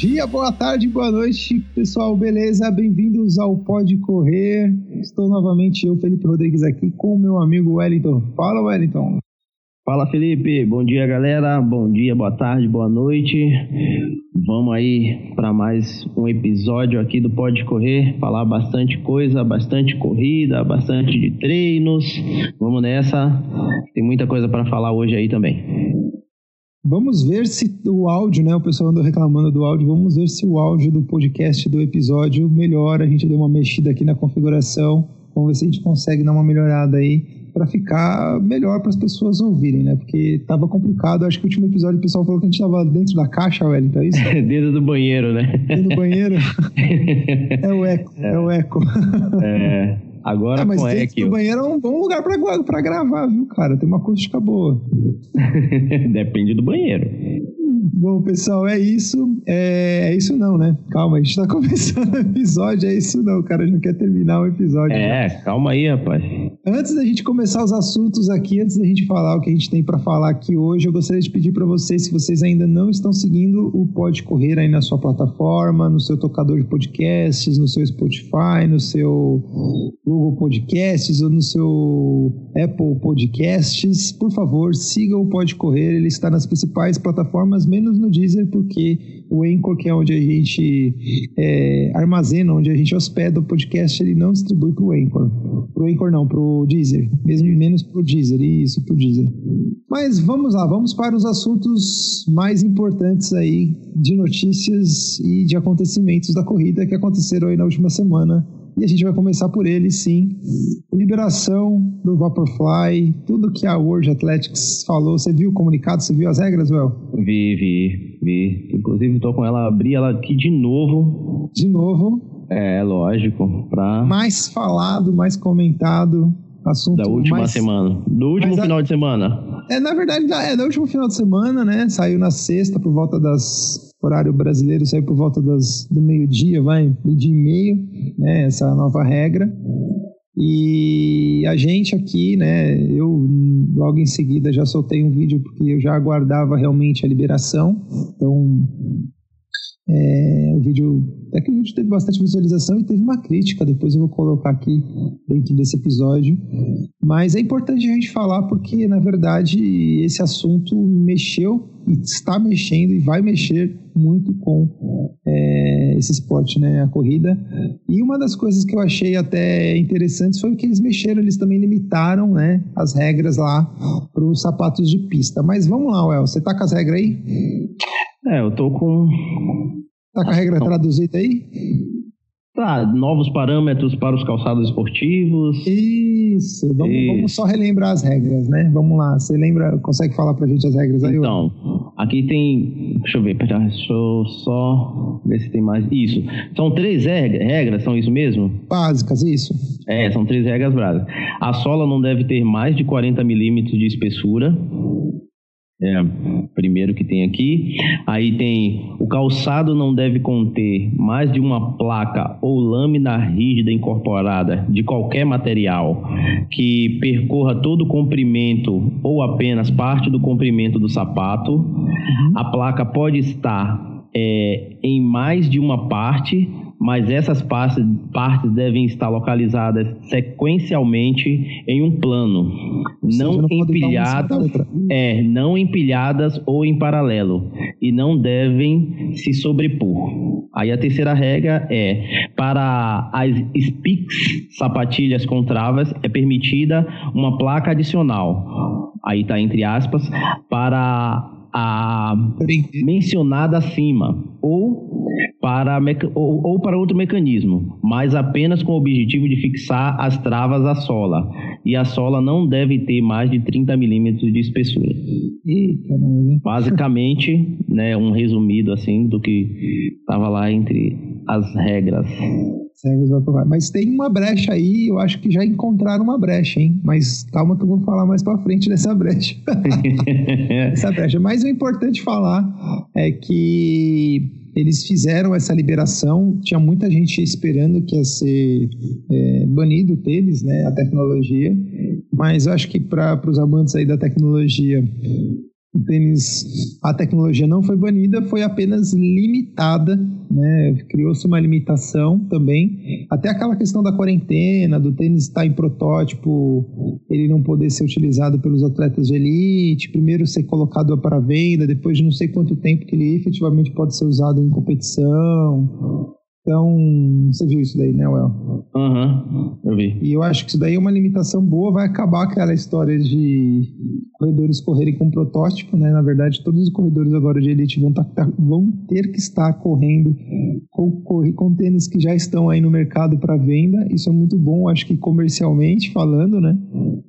dia, boa tarde, boa noite, pessoal, beleza? Bem-vindos ao Pode Correr. Estou novamente eu, Felipe Rodrigues, aqui com meu amigo Wellington. Fala, Wellington. Fala, Felipe. Bom dia, galera. Bom dia, boa tarde, boa noite. Vamos aí para mais um episódio aqui do Pode Correr, falar bastante coisa, bastante corrida, bastante de treinos. Vamos nessa. Tem muita coisa para falar hoje aí também. Vamos ver se o áudio, né? O pessoal andou reclamando do áudio. Vamos ver se o áudio do podcast do episódio melhora. A gente deu uma mexida aqui na configuração. Vamos ver se a gente consegue dar uma melhorada aí para ficar melhor para as pessoas ouvirem, né? Porque tava complicado. Acho que o último episódio o pessoal falou que a gente tava dentro da caixa, Wellington, é isso? dentro do banheiro, né? Dentro do banheiro. é o eco, é, é o eco. é. Agora é, mas com dentro do banheiro é um bom lugar pra, pra gravar, viu, cara? Tem uma acústica boa. Depende do banheiro. Bom, pessoal, é isso. É, é, isso não, né? Calma, a gente tá começando o episódio. É isso não, cara. A gente não quer terminar o episódio. É, né? calma aí, rapaz. Antes da gente começar os assuntos aqui, antes da gente falar o que a gente tem para falar aqui hoje, eu gostaria de pedir para vocês, se vocês ainda não estão seguindo o Pode Correr aí na sua plataforma, no seu tocador de podcasts, no seu Spotify, no seu Google Podcasts ou no seu Apple Podcasts, por favor, siga o Pode Correr. Ele está nas principais plataformas, menos no Deezer, porque o Anchor, que é onde a gente é, armazena, onde a gente hospeda o podcast, ele não distribui para o Anchor. Para o Anchor não, para o Deezer. Mesmo menos para o Deezer, isso, para o Deezer. Mas vamos lá, vamos para os assuntos mais importantes aí de notícias e de acontecimentos da corrida que aconteceram aí na última semana e a gente vai começar por ele, sim. Liberação do Vaporfly, tudo que a World Athletics falou. Você viu o comunicado? Você viu as regras, Well? Vi, vi, vi. Inclusive, estou com ela, abri ela aqui de novo. De novo? É, lógico. Pra... Mais falado, mais comentado. Assunto da última mais... semana. Do último final a... de semana. É, na verdade, é do último final de semana, né? Saiu na sexta por volta das horário brasileiro saiu por volta das, do meio-dia, vai, meio-dia e meio, né, essa nova regra. E a gente aqui, né, eu logo em seguida já soltei um vídeo porque eu já aguardava realmente a liberação. Então, é, o vídeo, até que o vídeo teve bastante visualização e teve uma crítica, depois eu vou colocar aqui dentro desse episódio. Mas é importante a gente falar porque, na verdade, esse assunto mexeu e está mexendo e vai mexer muito com é, esse esporte, né, a corrida. E uma das coisas que eu achei até interessantes foi que eles mexeram, eles também limitaram, né, as regras lá para os sapatos de pista. Mas vamos lá, Well, você tá com as regras aí? É, eu tô com. Tá com a regra traduzida aí? Tá, novos parâmetros para os calçados esportivos. Isso, vamos, vamos, só relembrar as regras, né? Vamos lá, você lembra, consegue falar pra gente as regras aí? Então, aqui tem, deixa eu ver, deixa eu só ver se tem mais. Isso, são três regras, são isso mesmo? Básicas, isso. É, são três regras básicas. A sola não deve ter mais de 40 milímetros de espessura. É, primeiro que tem aqui. Aí tem o calçado não deve conter mais de uma placa ou lâmina rígida incorporada de qualquer material que percorra todo o comprimento ou apenas parte do comprimento do sapato. Uhum. A placa pode estar é, em mais de uma parte mas essas partes, partes devem estar localizadas sequencialmente em um plano, não, não empilhadas, é, não empilhadas ou em paralelo, e não devem se sobrepor. Aí a terceira regra é para as Spix sapatilhas com travas é permitida uma placa adicional. Aí está entre aspas para a mencionada acima ou para, ou, ou, para outro mecanismo, mas apenas com o objetivo de fixar as travas à sola. E a sola não deve ter mais de 30 milímetros de espessura. Eita, Basicamente, né, um resumido assim do que estava lá entre as regras. Mas tem uma brecha aí, eu acho que já encontraram uma brecha, hein? Mas calma que eu vou falar mais para frente dessa brecha. essa brecha. Mas o importante falar é que eles fizeram essa liberação, tinha muita gente esperando que ia ser é, banido deles, né, a tecnologia, mas eu acho que para os amantes aí da tecnologia o tênis, a tecnologia não foi banida, foi apenas limitada, né? Criou-se uma limitação também. Até aquela questão da quarentena, do tênis estar em protótipo, ele não poder ser utilizado pelos atletas de elite, primeiro ser colocado para venda, depois de não sei quanto tempo que ele efetivamente pode ser usado em competição. Então, você viu isso daí, né, Well? Aham, uhum, eu vi. E eu acho que isso daí é uma limitação boa, vai acabar aquela história de corredores correrem com protótipo, né? Na verdade, todos os corredores agora de elite vão, tá, tá vão ter que estar correndo com, com tênis que já estão aí no mercado para venda. Isso é muito bom, acho que comercialmente falando, né?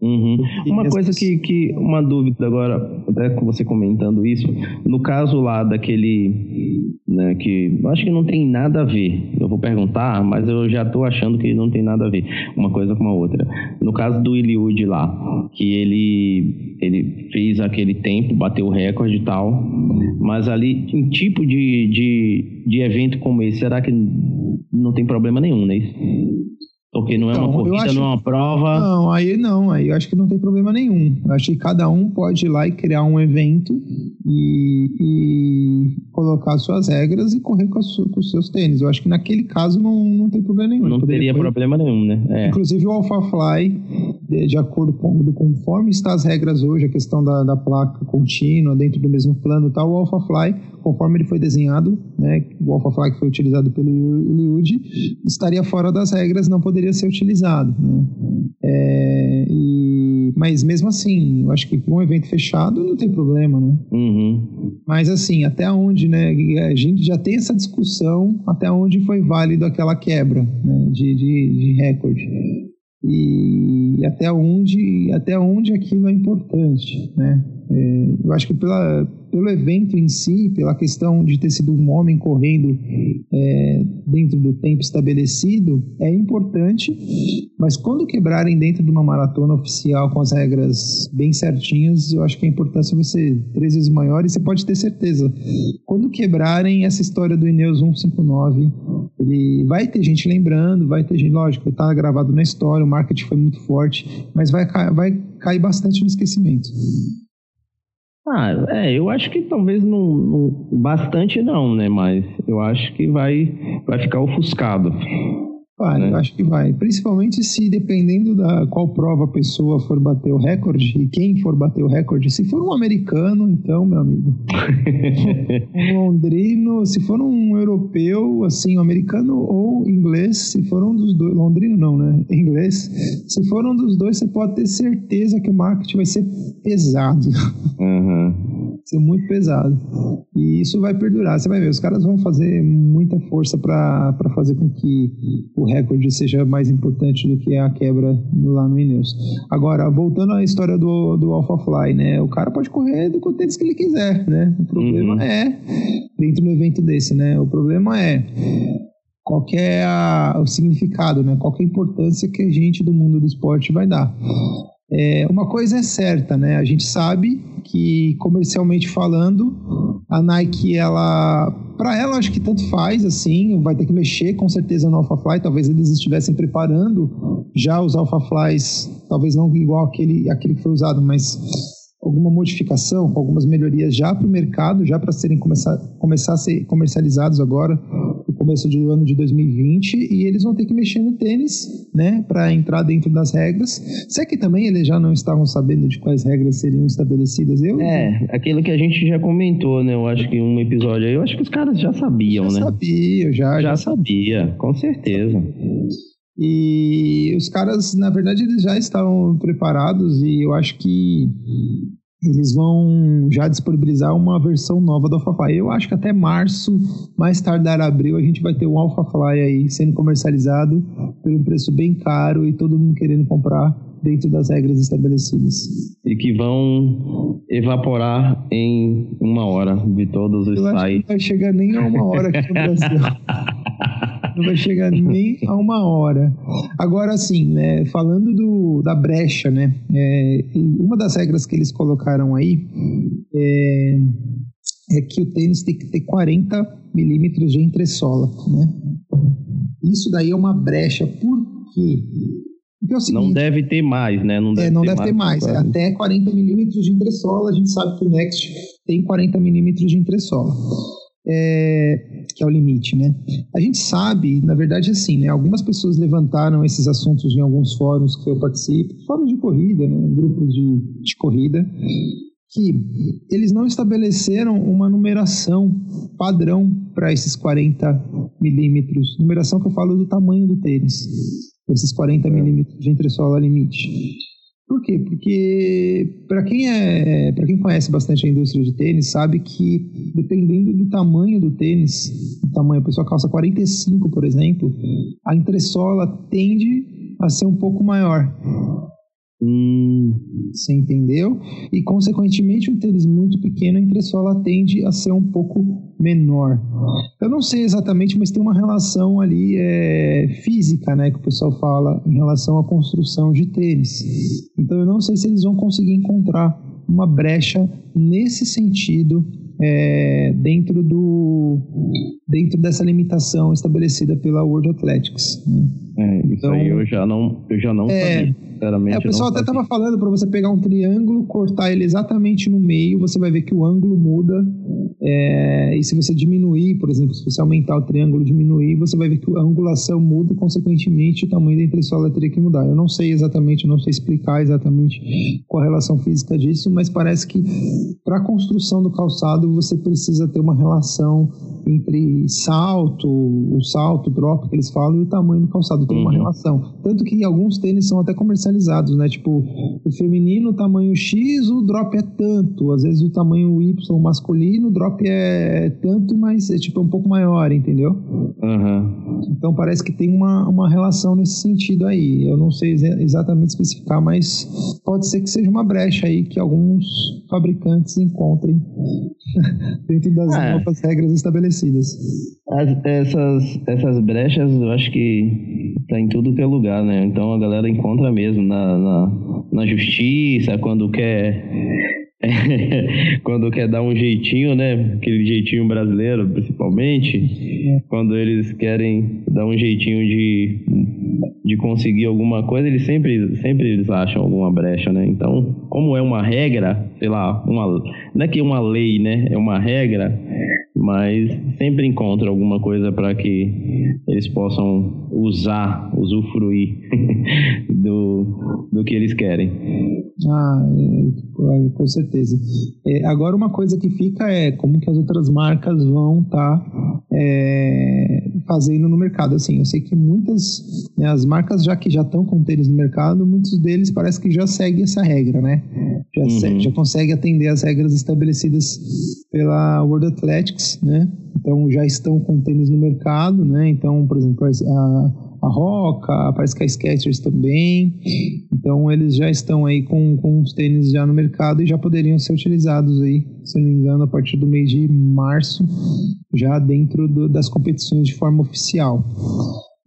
Uhum. Uma coisa que, que, uma dúvida agora, até com você comentando isso, no caso lá daquele, né, que acho que não tem nada a ver, eu vou perguntar, mas eu já estou achando que não tem nada a ver uma coisa com a outra. No caso do Iliud lá, que ele, ele fez aquele tempo, bateu o recorde e tal, mas ali, um tipo de, de, de evento como esse, será que não tem problema nenhum, né? Porque não é uma corrida, acho, não é uma prova. Não, aí não, aí eu acho que não tem problema nenhum. Eu acho que cada um pode ir lá e criar um evento e, e colocar suas regras e correr com, com, os seus tênis. Eu acho que naquele caso não, não tem problema nenhum. Não teria problema nenhum, né? É. Inclusive o AlphaFly, de, de acordo com conforme está as regras hoje, a questão da, da placa contínua dentro do mesmo plano e tal, o AlphaFly, conforme ele foi desenhado, né, o AlphaFly que foi utilizado pelo Liud, estaria fora das regras, não poderia poderia ser utilizado. Né? É, e, mas mesmo assim, eu acho que com um evento fechado não tem problema, né? Uhum. Mas assim, até onde, né? A gente já tem essa discussão até onde foi válido aquela quebra né, de, de, de recorde e até onde até onde aquilo é importante, né? É, eu acho que pela, pelo evento em si, pela questão de ter sido um homem correndo é, dentro do tempo estabelecido, é importante, mas quando quebrarem dentro de uma maratona oficial com as regras bem certinhas, eu acho que a importância vai ser três vezes maior e você pode ter certeza. Quando quebrarem essa história do Ineos 159, ele vai ter gente lembrando, vai ter gente, lógico, está gravado na história, o marketing foi muito forte, mas vai, vai cair bastante no esquecimento. Ah, é, eu acho que talvez não, não, bastante não, né? Mas eu acho que vai, vai ficar ofuscado. Vai, né? eu acho que vai. Principalmente se, dependendo da qual prova a pessoa for bater o recorde e quem for bater o recorde, se for um americano, então, meu amigo. um londrino, se for um europeu, assim, um americano ou inglês, se for um dos dois, londrino não, né? Inglês, se for um dos dois, você pode ter certeza que o marketing vai ser pesado. Uhum ser muito pesado. E isso vai perdurar. Você vai ver, os caras vão fazer muita força para fazer com que o recorde seja mais importante do que a quebra lá no Ineos. Agora, voltando à história do, do AlphaFly, né? O cara pode correr do contexto que ele quiser, né? O problema uhum. é, dentro do evento desse, né? O problema é qual é a, o significado, né? Qual é a importância que a gente do mundo do esporte vai dar. É, uma coisa é certa, né? A gente sabe que comercialmente falando, a Nike, ela, para ela acho que tanto faz, assim, vai ter que mexer com certeza no AlphaFly. Talvez eles estivessem preparando já os AlphaFlys, talvez não igual aquele, aquele que foi usado, mas alguma modificação, algumas melhorias já para o mercado, já para serem começar, começar a ser comercializados agora no começo do ano de 2020 e eles vão ter que mexer no tênis, né, para entrar dentro das regras. Será que também eles já não estavam sabendo de quais regras seriam estabelecidas? Eu é aquilo que a gente já comentou, né? Eu acho que um episódio aí, eu acho que os caras já sabiam, já né? Sabia, já, já, já sabia, com certeza. E os caras, na verdade, eles já estavam preparados e eu acho que eles vão já disponibilizar uma versão nova do AlphaFly. Eu acho que até março, mais tardar abril, a gente vai ter um AlphaFly aí sendo comercializado por um preço bem caro e todo mundo querendo comprar dentro das regras estabelecidas. E que vão evaporar em uma hora de todos os Eu sites. Acho que não vai chegar nem a uma hora aqui no Brasil. não vai chegar nem a uma hora. Agora, assim, né, falando do, da brecha, né, é, uma das regras que eles colocaram aí é, é que o tênis tem que ter 40 milímetros de entressola, né? Isso daí é uma brecha, por quê? Porque é o seguinte, não deve ter mais, né? Não deve, é, não ter, deve ter mais. É até 40 milímetros de entressola. A gente sabe que o Next tem 40 milímetros de entressola. É, que é o limite, né? A gente sabe, na verdade, assim, né? Algumas pessoas levantaram esses assuntos em alguns fóruns que eu participo, fóruns de corrida, né? Grupos de, de corrida, que eles não estabeleceram uma numeração padrão para esses 40 milímetros. Numeração que eu falo do tamanho do tênis, esses 40 milímetros de entressola limite. Por quê? Porque para quem é, para quem conhece bastante a indústria de tênis, sabe que dependendo do tamanho do tênis, o tamanho, a pessoa calça 45, por exemplo, a entressola tende a ser um pouco maior. Hum, você entendeu? E, consequentemente, um tênis muito pequeno, a entressola tende a ser um pouco menor. Eu não sei exatamente, mas tem uma relação ali é, física, né, que o pessoal fala em relação à construção de tênis. Então, eu não sei se eles vão conseguir encontrar uma brecha nesse sentido é, dentro, do, dentro dessa limitação estabelecida pela World Athletics. Né? É, isso então, aí eu já não, eu já não é, sabia, sinceramente. É, o pessoal até estava falando para você pegar um triângulo, cortar ele exatamente no meio, você vai ver que o ângulo muda. É, e se você diminuir, por exemplo, se você aumentar o triângulo diminuir, você vai ver que a angulação muda e, consequentemente, o tamanho da entressola teria que mudar. Eu não sei exatamente, não sei explicar exatamente qual a relação física disso, mas parece que para a construção do calçado você precisa ter uma relação entre salto, o salto, o drop que eles falam, e o tamanho do calçado tem uhum. uma relação. Tanto que alguns tênis são até comercializados, né? Tipo, o feminino, tamanho X, o drop é tanto. Às vezes o tamanho Y masculino, o drop é tanto, mas é tipo um pouco maior, entendeu? Uhum. Então parece que tem uma, uma relação nesse sentido aí. Eu não sei exatamente especificar, mas pode ser que seja uma brecha aí que alguns fabricantes encontrem dentro das é. novas regras estabelecidas. As, essas, essas brechas eu acho que tá em tudo que é lugar, né? Então a galera encontra mesmo na, na, na justiça, quando quer quando quer dar um jeitinho, né? Aquele jeitinho brasileiro, principalmente, quando eles querem dar um jeitinho de, de conseguir alguma coisa, eles sempre, sempre eles acham alguma brecha, né? Então, como é uma regra, sei lá, uma, não é que é uma lei, né? É uma regra, mas sempre encontra alguma coisa para que eles possam usar, usufruir do, do que eles querem. Ah, é, com certeza. É, agora uma coisa que fica é como que as outras marcas vão estar tá, é, fazendo no mercado. Assim, eu sei que muitas, né, as marcas já que já estão com tênis no mercado, muitos deles parece que já seguem essa regra, né? Já, uhum. já consegue atender as regras estabelecidas pela World Athletics, né? Então já estão com tênis no mercado, né? Então, por exemplo, a, a Roca, parece que a Skechers também. Então eles já estão aí com, com os tênis já no mercado e já poderiam ser utilizados aí, se não me engano, a partir do mês de março, já dentro do, das competições de forma oficial.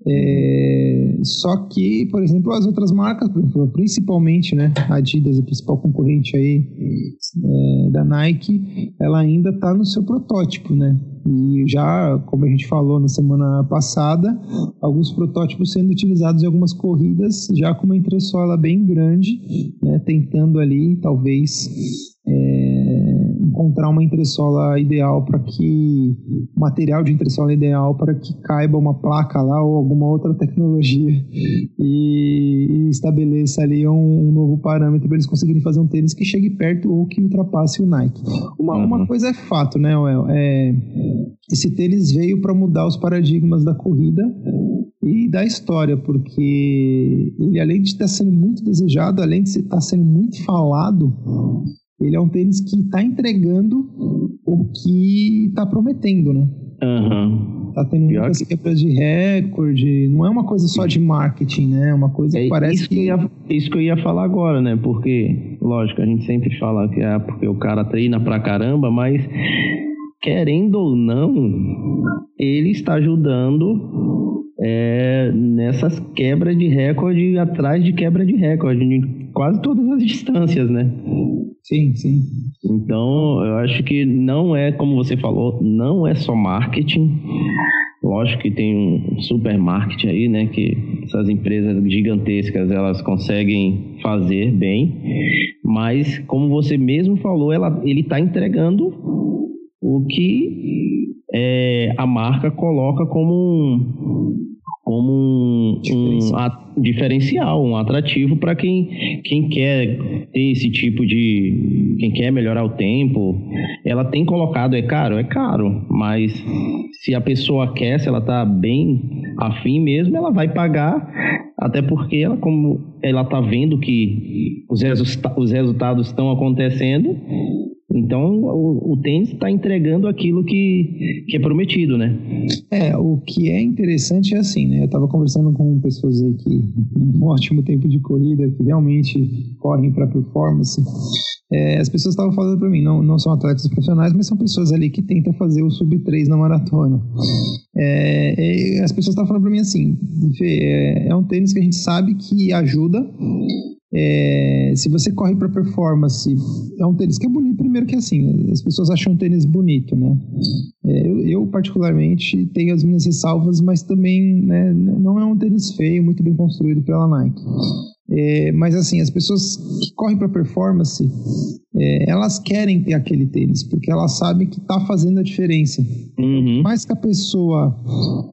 É, só que, por exemplo, as outras marcas, principalmente né, a Adidas, a principal concorrente aí é, da Nike, ela ainda está no seu protótipo, né? E já, como a gente falou na semana passada, alguns protótipos sendo utilizados em algumas corridas, já com uma entressola bem grande, né, tentando ali, talvez, encontrar uma entressola ideal para que material de entressola ideal para que caiba uma placa lá ou alguma outra tecnologia e, e estabeleça ali um, um novo parâmetro para eles conseguirem fazer um tênis que chegue perto ou que ultrapasse o Nike. Uma, uhum. uma coisa é fato, né, Well? É, esse tênis veio para mudar os paradigmas da corrida e da história, porque ele além de estar sendo muito desejado, além de estar sendo muito falado, ele é um tênis que está entregando o que está prometendo, né? Uhum. Tá tendo Pior muitas que... quebras de recorde, não é uma coisa só de marketing, né? É uma coisa que é parece isso que... que ia, isso que eu ia falar agora, né? Porque, lógico, a gente sempre fala que é porque o cara treina pra caramba, mas querendo ou não, ele está ajudando é, nessas quebras de recorde atrás de quebra de recorde em quase todas as distâncias, né? Sim, sim. Então, eu acho que não é, como você falou, não é só marketing. Lógico que tem um supermarket aí, né? Que essas empresas gigantescas elas conseguem fazer bem, mas como você mesmo falou, ela, ele está entregando o que é, a marca coloca como um, como um, um diferencial, um atrativo para quem, quem quer ter esse tipo de. quem quer melhorar o tempo. Ela tem colocado, é caro? É caro, mas se a pessoa quer, se ela está bem afim mesmo, ela vai pagar, até porque ela, como ela está vendo que os, os resultados estão acontecendo, então, o, o tênis está entregando aquilo que, que é prometido, né? É, o que é interessante é assim, né? Eu estava conversando com pessoas aí que um ótimo tempo de corrida, que realmente correm para performance. É, as pessoas estavam falando para mim, não, não são atletas profissionais, mas são pessoas ali que tentam fazer o sub 3 na maratona. É, as pessoas estavam falando para mim assim, é, é um tênis que a gente sabe que ajuda, é, se você corre para performance, é um tênis que é bonito. Primeiro que assim, as pessoas acham um tênis bonito, né? É, eu, eu, particularmente tenho as minhas ressalvas, mas também né, não é um tênis feio, muito bem construído pela Nike. É, mas assim, as pessoas que correm para performance, é, elas querem ter aquele tênis, porque elas sabem que está fazendo a diferença. Uhum. Mais que a pessoa,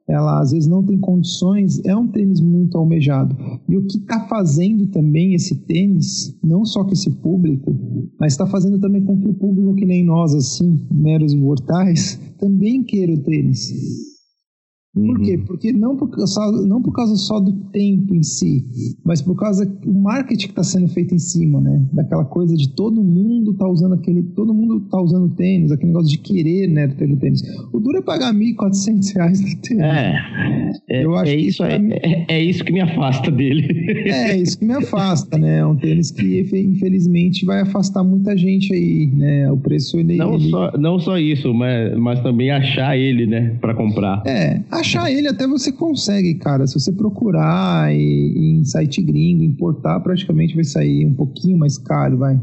ela às vezes não tem condições, é um tênis muito almejado. E o que está fazendo também esse tênis, não só com esse público, mas está fazendo também com que o público que nem nós, assim, meros mortais, também queira o tênis. Por quê? Uhum. Porque não por, causa, não por causa só do tempo em si, mas por causa do marketing que está sendo feito em cima, né? Daquela coisa de todo mundo tá usando aquele, todo mundo tá usando tênis, aquele negócio de querer, né, ter o tênis. O duro é pagar 1.400 reais no tênis. É, é, eu acho é isso, é, é, é, isso que me afasta dele. É, isso que me afasta, né? É um tênis que infelizmente vai afastar muita gente aí, né? O preço ele... Não, ele... Só, não só isso, mas, mas também achar ele, né, para comprar. É, Achar ele até você consegue, cara. Se você procurar e, em site gringo, importar, praticamente vai sair um pouquinho mais caro, vai.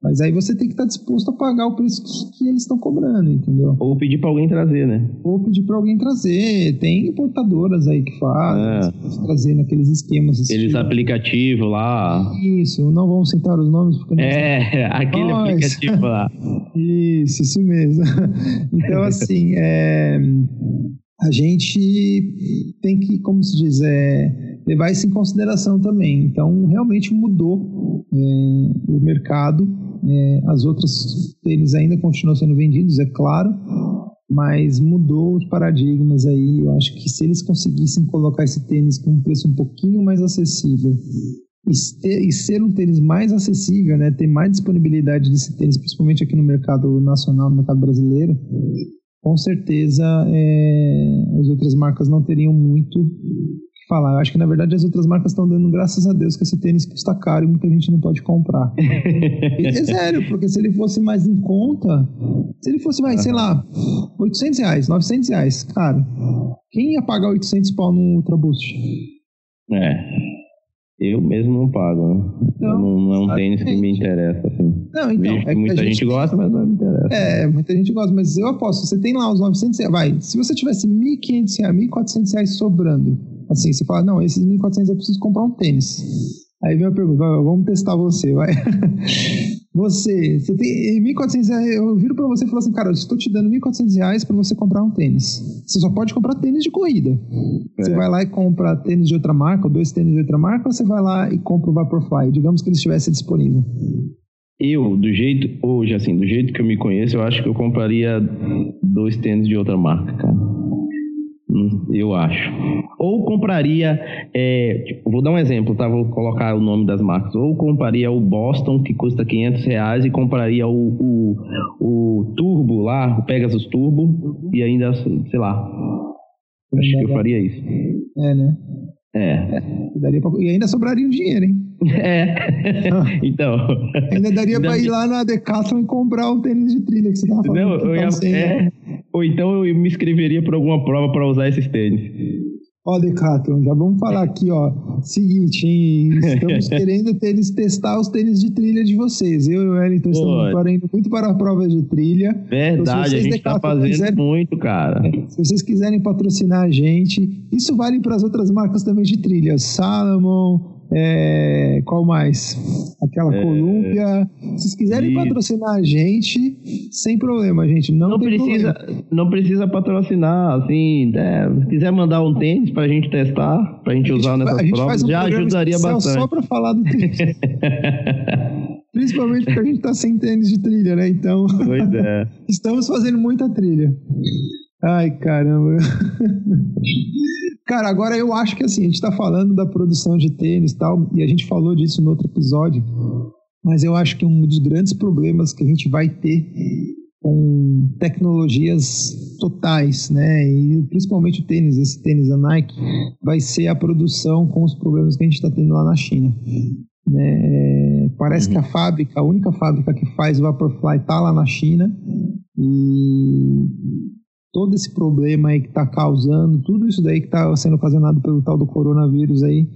Mas aí você tem que estar disposto a pagar o preço que, eles estão cobrando, entendeu? Ou pedir para alguém trazer, né? Ou pedir para alguém trazer. Tem importadoras aí que fazem, é. trazer naqueles esquemas. Aqueles tipo. aplicativos lá. Isso, não vamos citar os nomes. Porque não é, aquele Nós. aplicativo lá. isso, isso mesmo. Então, assim, é a gente tem que, como se diz, é, levar isso em consideração também. Então, realmente mudou é, o mercado. É, as outras tênis ainda continuam sendo vendidos, é claro, mas mudou os paradigmas aí. Eu acho que se eles conseguissem colocar esse tênis com um preço um pouquinho mais acessível e, ser um tênis mais acessível, né, ter mais disponibilidade desse tênis, principalmente aqui no mercado nacional, no mercado brasileiro, com certeza é, as outras marcas não teriam muito que falar. Eu acho que na verdade as outras marcas estão dando graças a Deus que esse tênis custa caro e muita gente não pode comprar. é sério, porque se ele fosse mais em conta, se ele fosse, vai, sei lá, 800 reais, 900 reais, cara, quem ia pagar 800 pau no Ultra Boost? É. Eu mesmo não pago, né? Não, não, não, é um tênis que me interessa, assim. Não, então. É muita gente, gente, gosta, mas não me interessa. É, muita gente gosta, mas eu aposto, você tem lá os 900 reais, vai, se você tivesse 1.500 reais, 1.400 reais sobrando, assim, você fala, não, esses 1.400 eu preciso comprar um tênis. Aí vem a pergunta, vamos testar você, vai. Você, você tem 1.400 reais, eu viro para você e falo assim, cara, eu estou te dando 1.400 reais para você comprar um tênis. Você só pode comprar tênis de corrida. É. Você vai lá e compra tênis de outra marca, ou dois tênis de outra marca, ou você vai lá e compra o Vaporfly, digamos que ele estivesse disponível. Eu, do jeito, hoje, assim, do jeito que eu me conheço, eu acho que eu compraria dois tênis de outra marca, cara. Eu acho. Ou compraria, é, tipo, vou dar um exemplo, tá? Vou colocar o nome das marcas. Ou compraria o Boston, que custa 500 reais, e compraria o, o, o Turbo lá, o Pegasus Turbo, e ainda, sei lá. Acho que eu faria isso. É, né? É. é pra... E ainda sobraria um dinheiro, hein? É. então. Ainda daria para ir lá na Decathlon e comprar o tênis de trilha que você tava falando. Não, eu ia, é, ou então eu me inscreveria para alguma prova para usar esses tênis. Ó, Decathlon, já vamos falar aqui, ó. Seguinte, hein? estamos querendo tênis, testar os tênis de trilha de vocês. Eu e o Wellington estamos indo muito para a prova de trilha. Verdade, então, a gente está fazendo quiserem, muito, cara. É, se vocês quiserem patrocinar a gente, isso vale para as outras marcas também de trilha. Salomon, é, qual mais? Aquela é, Colômbia. Se vocês quiserem e... patrocinar a gente, sem problema, gente. Não, não precisa, problema. não precisa patrocinar. Assim, é, se quiser mandar um tênis pra gente testar, pra gente, gente usar nessas provas, um já ajudaria bastante. Só pra falar do tênis. Principalmente porque a gente tá sem tênis de trilha, né? Então. Pois é. estamos fazendo muita trilha. Ai, caramba. Cara, agora eu acho que assim, a gente está falando da produção de tênis e tal, e a gente falou disso no outro episódio, mas eu acho que um dos grandes problemas que a gente vai ter com tecnologias totais, né? E principalmente o tênis, esse tênis da Nike, vai ser a produção com os problemas que a gente está tendo lá na China. Né? Parece uhum. que a fábrica, a única fábrica que faz o Vaporfly está lá na China e todo esse problema aí que está causando, tudo isso daí que está sendo ocasionado pelo tal do coronavírus aí,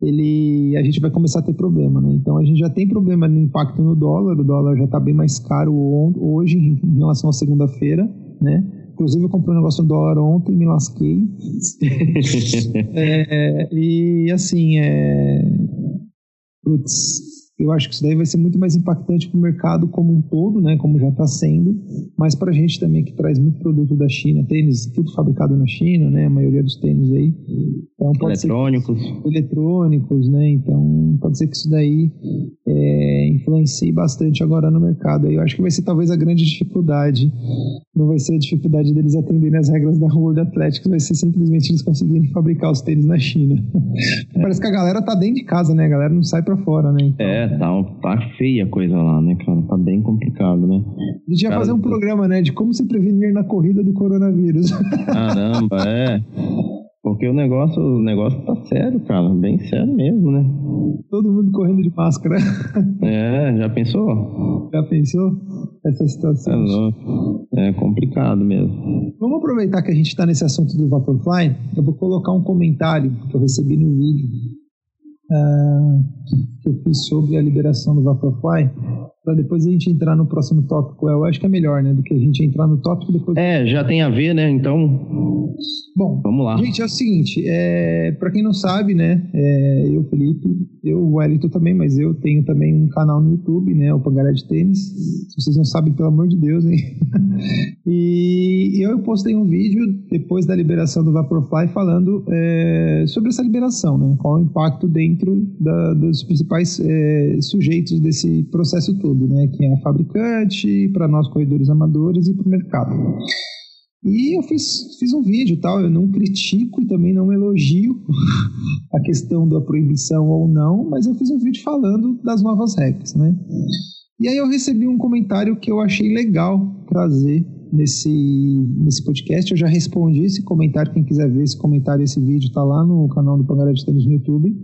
ele, a gente vai começar a ter problema, né? Então a gente já tem problema no impacto no dólar, o dólar já está bem mais caro hoje em relação à segunda-feira, né? Inclusive eu comprei um negócio no dólar ontem, me lasquei. é, e assim, é... Putz, eu acho que isso daí vai ser muito mais impactante para o mercado como um todo, né, como já está sendo, mas para a gente também que traz muito produto da China, tênis tudo fabricado na China, né, a maioria dos tênis aí. Então, eletrônicos. Que, eletrônicos, né, então pode ser que isso daí é, influencie bastante agora no mercado. Eu acho que vai ser talvez a grande dificuldade, não vai ser a dificuldade deles atenderem as regras da World Athletics, vai ser simplesmente eles conseguirem fabricar os tênis na China. Parece que a galera tá dentro de casa, né, a galera não sai para fora, né. Então, é, tá, tá feia a coisa lá, né, cara? Tá bem complicado, né? A gente ia cara, fazer um programa, né, de como se prevenir na corrida do coronavírus. Caramba, é. Porque o negócio, o negócio tá sério, cara, bem sério mesmo, né? Todo mundo correndo de máscara. É, já pensou? Já pensou essa situação? É, é complicado mesmo. Vamos aproveitar que a gente está nesse assunto do Vaporfly. Eu vou colocar um comentário que eu recebi no vídeo uh, que eu fiz sobre a liberação do Vaporfly, para depois a gente entrar no próximo tópico. Eu acho que é melhor, né? Do que a gente entrar no tópico depois. É, já tem a ver, né? Então. Bom, vamos lá. Gente, é o seguinte: é, para quem não sabe, né? É, eu, Felipe, eu, o Wellington também, mas eu tenho também um canal no YouTube, né? O Pangaré de Tênis. Se vocês não sabem, pelo amor de Deus, hein? e eu postei um vídeo depois da liberação do Vaporfly falando é, sobre essa liberação, né? Qual o impacto dentro da, dos principais é, sujeitos desse processo todo né? Quem é fabricante, para nós corredores amadores e para o mercado. E eu fiz, fiz um vídeo tal, eu não critico e também não elogio a questão da proibição ou não, mas eu fiz um vídeo falando das novas regras, né? E aí eu recebi um comentário que eu achei legal trazer nesse, nesse podcast. Eu já respondi esse comentário, quem quiser ver esse comentário, esse vídeo está lá no canal do Pangaré de Tênis no YouTube.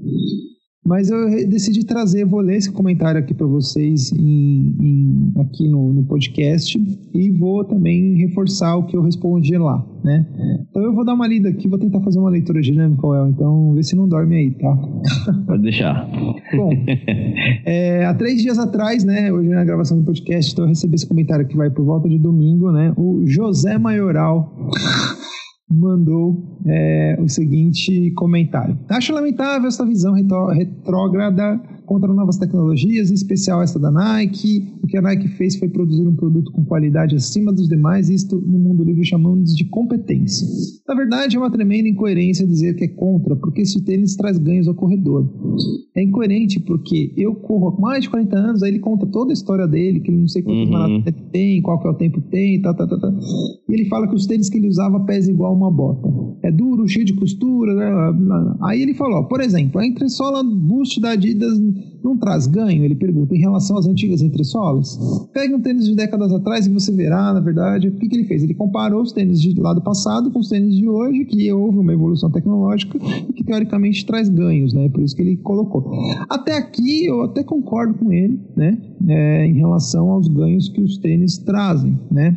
Mas eu decidi trazer, vou ler esse comentário aqui para vocês em, em, aqui no, no, podcast e vou também reforçar o que eu respondi lá, né? Então eu vou dar uma lida aqui, vou tentar fazer uma leitura dinâmica, El, então vê se não dorme aí, tá? Pode deixar. Bom, é, há três dias atrás, né, hoje na gravação do podcast, então eu recebi esse comentário que vai por volta de domingo, né? O José Maioral mandou é, o seguinte comentário. Acho lamentável essa visão retrógrada contra novas tecnologias, em especial essa da Nike. O que a Nike fez foi produzir um produto com qualidade acima dos demais, isto no mundo livre chamamos de competência. Na verdade, é uma tremenda incoerência dizer que é contra, porque esse tênis traz ganhos ao corredor. É incoerente porque eu corro há mais de 40 anos, aí ele conta toda a história dele, que ele não sei quantos uhum. tem, qual que é o tempo tem, tá, tá, tá, tá. E ele fala que os tênis que ele usava pesam igual uma bota. É duro, cheio de costura, né? Aí ele falou, por exemplo, a entressola Boost da Adidas não traz ganho? Ele pergunta, em relação às antigas entressolas? Pegue um tênis de décadas atrás e você verá, na verdade, o que, que ele fez? Ele comparou os tênis de lado passado com os tênis de hoje, que houve uma evolução tecnológica e que teoricamente traz ganhos, né? Por isso que ele colocou. Até aqui eu até concordo com ele, né? É, em relação aos ganhos que os tênis trazem, né?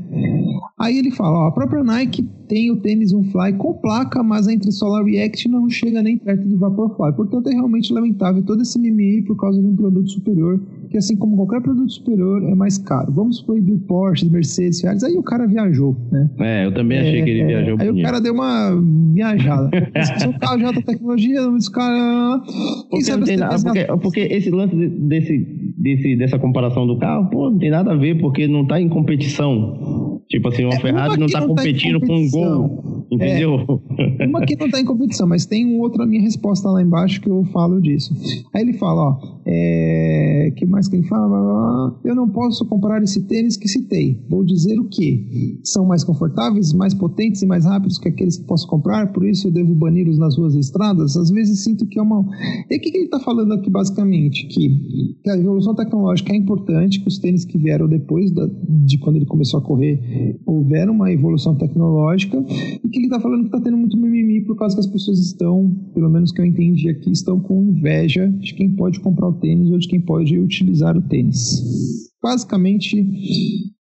Aí ele fala, ó, a própria Nike tem o tênis Fly com placa, mas a entressola React não chega nem perto do Vaporfly. Portanto, é realmente lamentável todo esse mimimi por causa de um produto superior, que assim como qualquer produto superior é mais caro. Vamos proibir Porsche, Mercedes, Ferrari, aí o cara viajou, né? É, eu também achei é, que ele é, viajou. Aí o cara deu uma viajada. o carro de alta tecnologia, os caras... Porque, porque, porque esse lance desse, desse, dessa comparação do carro, pô, não tem nada a ver, porque não está em competição. Tipo assim, uma é, Ferrari não está competindo tá com um gol. Entendeu? É, uma que não está em competição, mas tem um outro a minha resposta lá embaixo que eu falo disso. Aí ele fala, ó, é, que mais que ele fala? Eu não posso comprar esse tênis que citei. Vou dizer o que? São mais confortáveis, mais potentes e mais rápidos que aqueles que posso comprar, por isso eu devo bani-los nas ruas e estradas? Às vezes sinto que é uma. E o que, que ele está falando aqui basicamente? Que, que, a evolução tecnológica é importante, que os tênis que vieram depois da, de quando ele começou a correr houveram uma evolução tecnológica e que ele está falando que está tendo muito mimimi por causa que as pessoas estão, pelo menos que eu entendi aqui, estão com inveja de quem pode comprar o tênis ou de quem pode utilizar o tênis. Basicamente,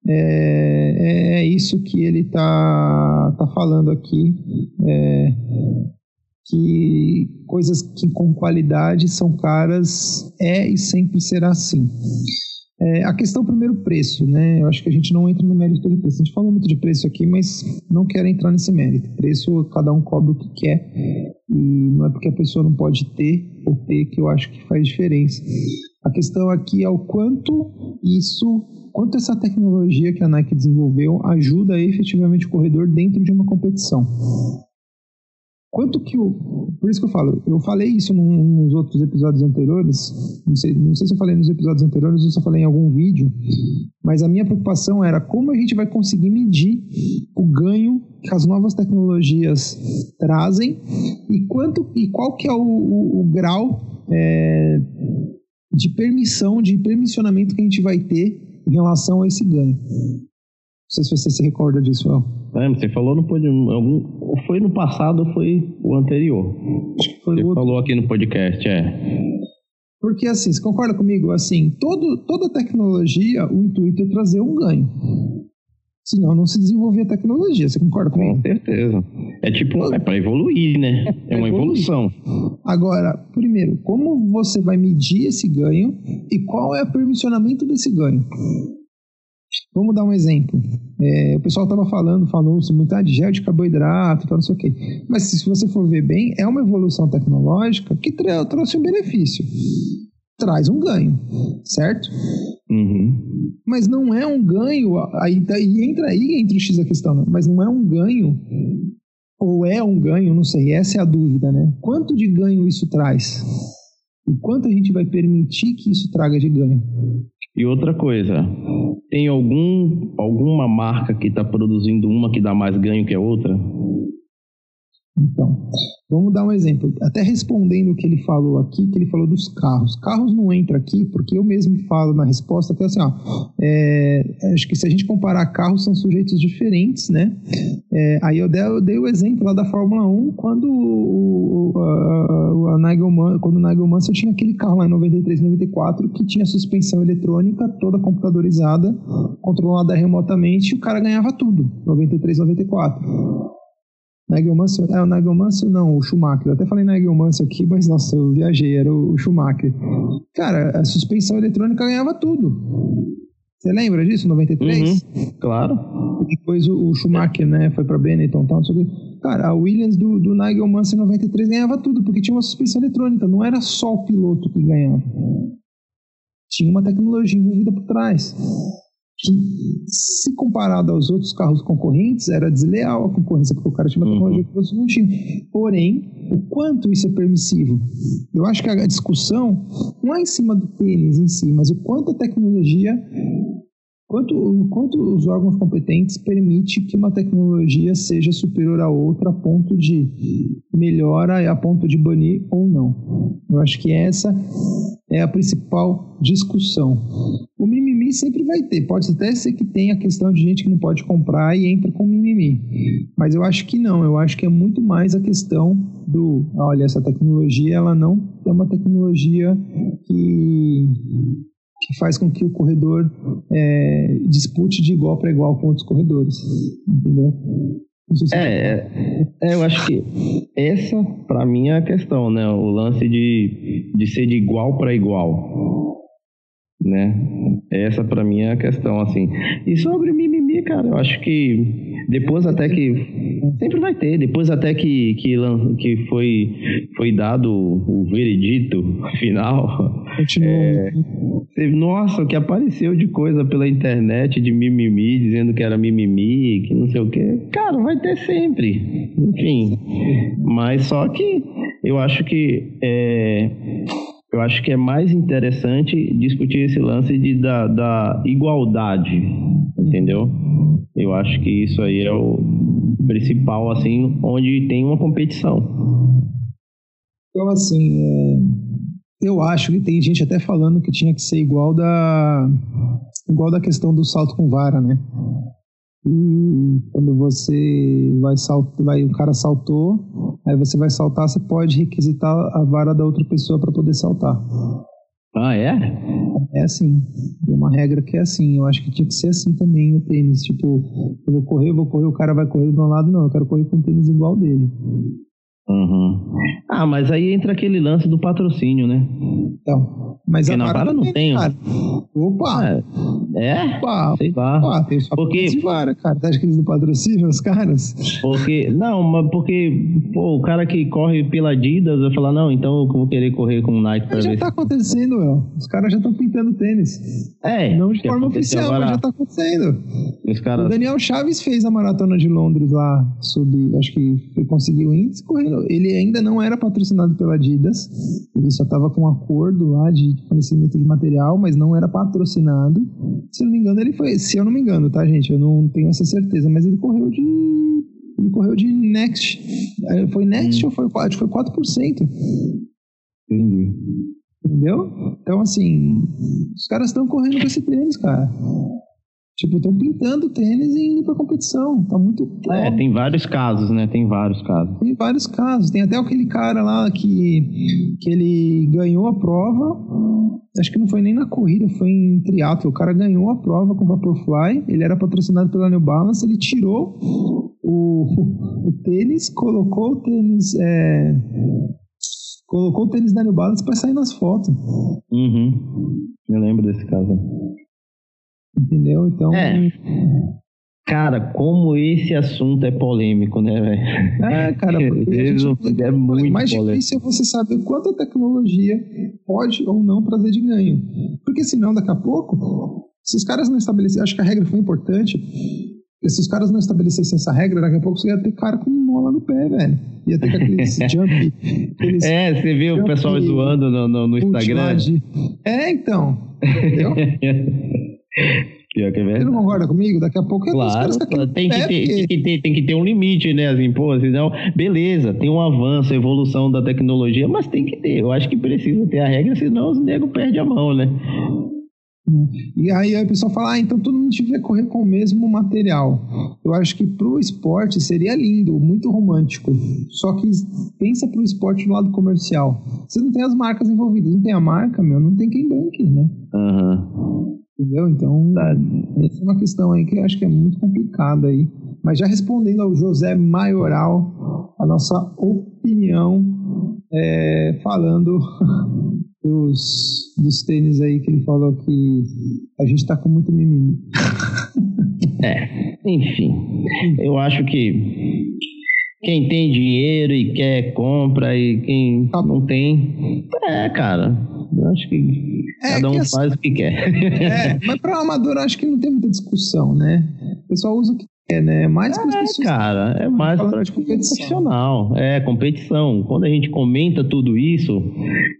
é, é isso que ele está tá falando aqui. É, que coisas que com qualidade são caras é e sempre será assim. É, a questão primeiro preço, né? Eu acho que a gente não entra no mérito do preço. A gente fala muito de preço aqui, mas não quero entrar nesse mérito. Preço, cada um cobra o que quer e não é porque a pessoa não pode ter ou ter que eu acho que faz diferença. A questão aqui é o quanto isso, quanto essa tecnologia que a Nike desenvolveu ajuda efetivamente o corredor dentro de uma competição. Quanto que o. Por isso que eu falo, eu falei isso num, nos outros episódios anteriores, não sei, não sei se eu falei nos episódios anteriores ou se eu falei em algum vídeo, mas a minha preocupação era como a gente vai conseguir medir o ganho que as novas tecnologias trazem e quanto e qual que é o, o, o grau é, de permissão, de permissionamento que a gente vai ter em relação a esse ganho. Não sei se você se recorda disso, El. É, você falou no algum, foi no passado ou foi o anterior? Acho que foi você o outro. falou aqui no podcast, é. Porque assim, você concorda comigo? Assim, todo, toda tecnologia, o intuito é trazer um ganho. Senão não se desenvolvia tecnologia. Você concorda comigo? Com certeza. É tipo, é para evoluir, né? É, é uma evoluir. evolução. Agora, primeiro, como você vai medir esse ganho e qual é o permissionamento desse ganho? Vamos dar um exemplo. É, o pessoal estava falando, falou-se muito ah, de gel de carboidrato, tal, não sei o quê. Mas se você for ver bem, é uma evolução tecnológica que trouxe um benefício. Traz um ganho, certo? Uhum. Mas não é um ganho, aí, aí entra aí entre o X a questão, né? mas não é um ganho, ou é um ganho, não sei, essa é a dúvida, né? Quanto de ganho isso traz? E quanto a gente vai permitir que isso traga de ganho? E outra coisa, tem algum, alguma marca que está produzindo uma que dá mais ganho que a outra? Então, vamos dar um exemplo. Até respondendo o que ele falou aqui, que ele falou dos carros. Carros não entra aqui porque eu mesmo falo na resposta que assim, ó, é, acho que se a gente comparar carros são sujeitos diferentes, né? É, aí eu dei, eu dei, o exemplo lá da Fórmula 1 quando o, a, a Nigel Man, quando o Nigel Mansell tinha aquele carro lá em 93, 94 que tinha suspensão eletrônica toda computadorizada, controlada remotamente, e o cara ganhava tudo. 93, 94. Nigel Mansell, é o não, o Schumacher. Eu até falei Nigel Mansell aqui, mas nossa, eu viajei, era o Schumacher. Cara, a suspensão eletrônica ganhava tudo. Você lembra disso, 93? Uhum, claro. Depois o, o Schumacher, né, foi para Benetton, tal, não sei o quê. Cara, a Williams do, do Nigel Mansell em 93 ganhava tudo, porque tinha uma suspensão eletrônica, não era só o piloto que ganhava. Tinha uma tecnologia envolvida por trás que, se comparado aos outros carros concorrentes, era desleal a concorrência, porque o cara tinha uma uhum. tecnologia que você não tinha. Porém, o quanto isso é permissivo? Eu acho que a discussão não é em cima do tênis em si, mas o quanto a tecnologia Quanto, quanto os órgãos competentes permite que uma tecnologia seja superior a outra a ponto de melhora a ponto de banir ou não? Eu acho que essa é a principal discussão. O mimimi sempre vai ter, pode até ser que tenha a questão de gente que não pode comprar e entra com mimimi, mas eu acho que não, eu acho que é muito mais a questão do, olha, essa tecnologia ela não é uma tecnologia que que faz com que o corredor é, dispute de igual para igual com outros corredores, entendeu? É, é, é, eu acho que essa, para mim, é a questão, né? O lance de, de ser de igual para igual né? Essa para mim é a questão, assim. E sobre cara, eu acho que depois até que sempre vai ter, depois até que que, que foi foi dado o veredito final. É, nossa, o que apareceu de coisa pela internet de mimimi, dizendo que era mimimi, que não sei o que. Cara, vai ter sempre. Enfim. Mas só que eu acho que é, eu acho que é mais interessante discutir esse lance de, da, da igualdade, entendeu? Eu acho que isso aí é o principal, assim, onde tem uma competição. Então, assim, é, eu acho que tem gente até falando que tinha que ser igual da igual da questão do salto com vara, né? E quando você vai saltar, vai, o cara saltou, aí você vai saltar, você pode requisitar a vara da outra pessoa para poder saltar. Ah, é? É assim. Tem uma regra que é assim. Eu acho que tinha que ser assim também no tênis. Tipo, eu vou correr, eu vou correr, o cara vai correr do meu lado, não. Eu quero correr com um tênis igual dele. Uhum. Ah, mas aí entra aquele lance do patrocínio, né? Então, mas Porque na vara não tem. Cara. Opa! É? É? Opa! Sei lá. Tem os porque... de vara, cara. Você acha que eles não patrocinam os caras? Porque, não, mas porque, pô, o cara que corre pela Adidas vai falar, não, então eu vou querer correr com o Nike pra já ver. Já tá acontecendo, meu. Os caras já estão pintando tênis. É. Não de forma oficial, agora... mas já tá acontecendo. Caras... O Daniel Chaves fez a maratona de Londres lá, sobre, acho que conseguiu índice correndo ele ainda não era patrocinado pela Adidas, ele só estava com um acordo lá de fornecimento de material, mas não era patrocinado. Se eu não me engano, ele foi, se eu não me engano, tá, gente? Eu não tenho essa certeza, mas ele correu de ele correu de Next. Foi Next hum. ou foi, acho que foi 4%. Entendi. Entendeu? Então, assim, os caras estão correndo com esse tênis, cara. Tipo, estão pintando tênis e indo pra competição. Tá muito É, tem vários casos, né? Tem vários casos. Tem vários casos. Tem até aquele cara lá que, que ele ganhou a prova. Acho que não foi nem na corrida, foi em triatlo. O cara ganhou a prova com Vaporfly. Ele era patrocinado pela New Balance. Ele tirou o, o tênis, colocou o tênis. É, colocou o tênis da New Balance para sair nas fotos. Uhum. Eu lembro desse caso. Entendeu? Então. É. Cara, como esse assunto é polêmico, né, velho? É, cara, gente, é muito mais polêmico. difícil é você saber quanto a tecnologia pode ou não trazer de ganho. Porque senão, daqui a pouco, se os caras não estabelecerem, acho que a regra foi importante, se os caras não estabelecessem essa regra, daqui a pouco você ia ter cara com mola no pé, velho. Ia ter aqueles jump. Aqueles é, você viu o pessoal zoando no, no, no Instagram? É, então. Entendeu? Pior que é Você não concorda comigo? Daqui a pouco é claro, tem, que ter, tem, que ter, tem que ter um limite, né? Assim, pô, senão, beleza, tem um avanço, evolução da tecnologia, mas tem que ter. Eu acho que precisa ter a regra, senão os nego perde a mão, né? E aí a pessoa fala, ah, então todo mundo tiver correr com o mesmo material. Eu acho que pro esporte seria lindo, muito romântico. Só que pensa pro esporte do lado comercial. Você não tem as marcas envolvidas, não tem a marca, meu, não tem quem banque, né? Uhum. Entendeu? Então, essa é uma questão aí que eu acho que é muito complicada aí. Mas já respondendo ao José Maioral, a nossa opinião, é, falando dos, dos tênis aí que ele falou que a gente tá com muito mimimi. É, enfim, eu acho que quem tem dinheiro e quer, compra, e quem não tem, é, cara, eu acho que é, cada um que faz o que quer. É, mas para amador acho que não tem muita discussão, né? O pessoal usa o que quer, né? Mais é, pessoas... cara, é mais para competição. É, competição. Quando a gente comenta tudo isso,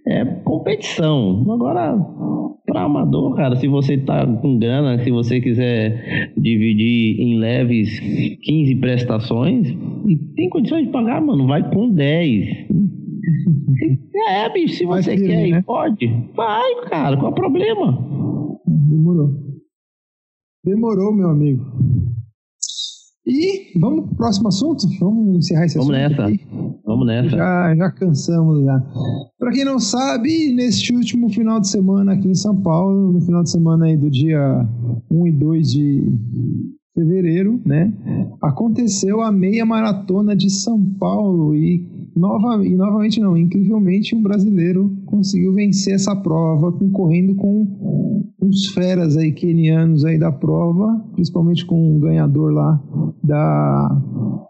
é competição. Agora, para amador, cara, se você tá com grana, se você quiser dividir em leves 15 prestações, e tem condições de pagar, mano, vai com 10 é, bicho, se você Vai quer né? pode, vai, cara, qual é o problema? Demorou. Demorou, meu amigo. E vamos pro próximo assunto? Vamos encerrar esse vamos assunto. Nessa. Aqui. Vamos nessa. Já, já cansamos já. Para quem não sabe, neste último final de semana aqui em São Paulo, no final de semana aí do dia 1 e 2 de fevereiro, né? Aconteceu a meia maratona de São Paulo e, nova, e novamente não, incrivelmente um brasileiro conseguiu vencer essa prova concorrendo com uns feras aí kenianos aí da prova, principalmente com o ganhador lá da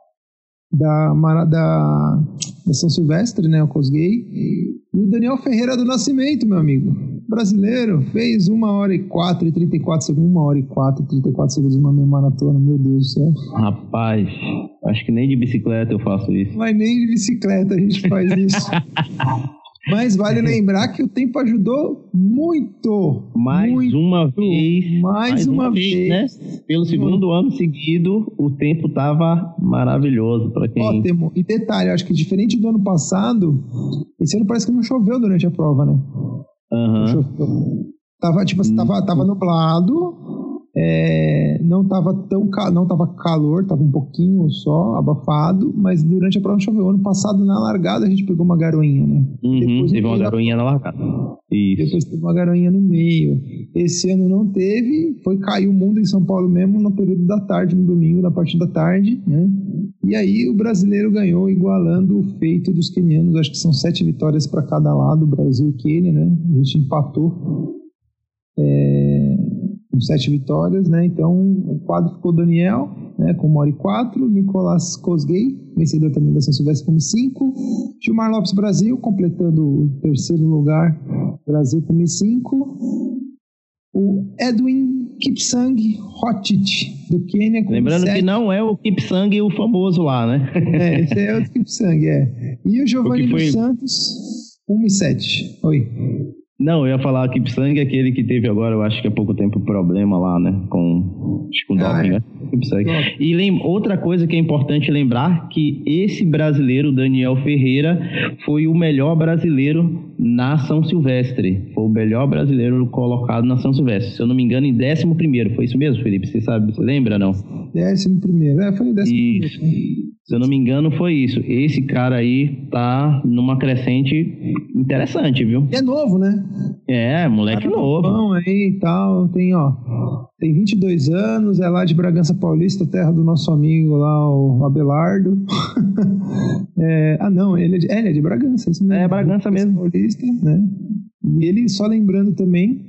da, da, da São Silvestre, né, o Cosgay, e o Daniel Ferreira do Nascimento, meu amigo, brasileiro, fez uma hora e quatro e trinta e quatro segundos, uma hora e quatro e trinta e quatro segundos uma meia maratona, meu Deus do céu. Rapaz, acho que nem de bicicleta eu faço isso. Mas nem de bicicleta a gente faz isso. Mas vale lembrar que o tempo ajudou muito. Mais muito, uma vez. Mais, mais uma, uma, vez. Né? Pelo segundo hum. ano seguido, o tempo estava maravilhoso para quem. Ótimo. E detalhe, acho que diferente do ano passado, esse ano parece que não choveu durante a prova, né? Uhum. Tava, tipo, assim, tava, tava nublado, é, não estava tão não tava calor, estava um pouquinho só, abafado, mas durante a prova choveu. Ano passado, na largada, a gente pegou uma garoinha, né? Uhum, depois teve uma garoinha na largada. Isso. Depois teve uma garoinha no meio. Esse ano não teve, foi cair o mundo em São Paulo mesmo no período da tarde, no domingo, na parte da tarde, né? E aí o brasileiro ganhou, igualando o feito dos quenianos. Acho que são sete vitórias para cada lado, Brasil e Quênia, né? A gente empatou. É, com sete vitórias, né? Então o quadro ficou Daniel, né, com uma hora e quatro, Nicolas Cosgay, vencedor também da São Silvestre com cinco, Gilmar Lopes Brasil, completando o terceiro lugar, Brasil com cinco, o Edwin Kipsang Rotich, do Quênia com Lembrando sete. que não é o Kipsang o famoso lá, né? É, esse é o Kipsang, é. E o Giovanni foi... dos Santos, 1 e 7. Oi. Não, eu ia falar que Kipsang é aquele que teve agora, eu acho que há pouco tempo, problema lá, né? Com, acho com ah, doping, é. né? E lem outra coisa que é importante lembrar, que esse brasileiro, Daniel Ferreira, foi o melhor brasileiro na São Silvestre. Foi o melhor brasileiro colocado na São Silvestre. Se eu não me engano, em 11 primeiro. Foi isso mesmo, Felipe? Você sabe, você lembra, não? 11 primeiro, é, foi em 11 primeiro. Se eu não me engano, foi isso. Esse cara aí tá numa crescente interessante, viu? É novo, né? É, moleque cara novo. Bom aí e tal. Tem, ó, tem 22 anos, é lá de Bragança Paulista, terra do nosso amigo lá, o Abelardo. é, ah, não, ele é de, é, ele é de Bragança. Isso mesmo. É, Bragança mesmo. Paulista, né? E ele, só lembrando também,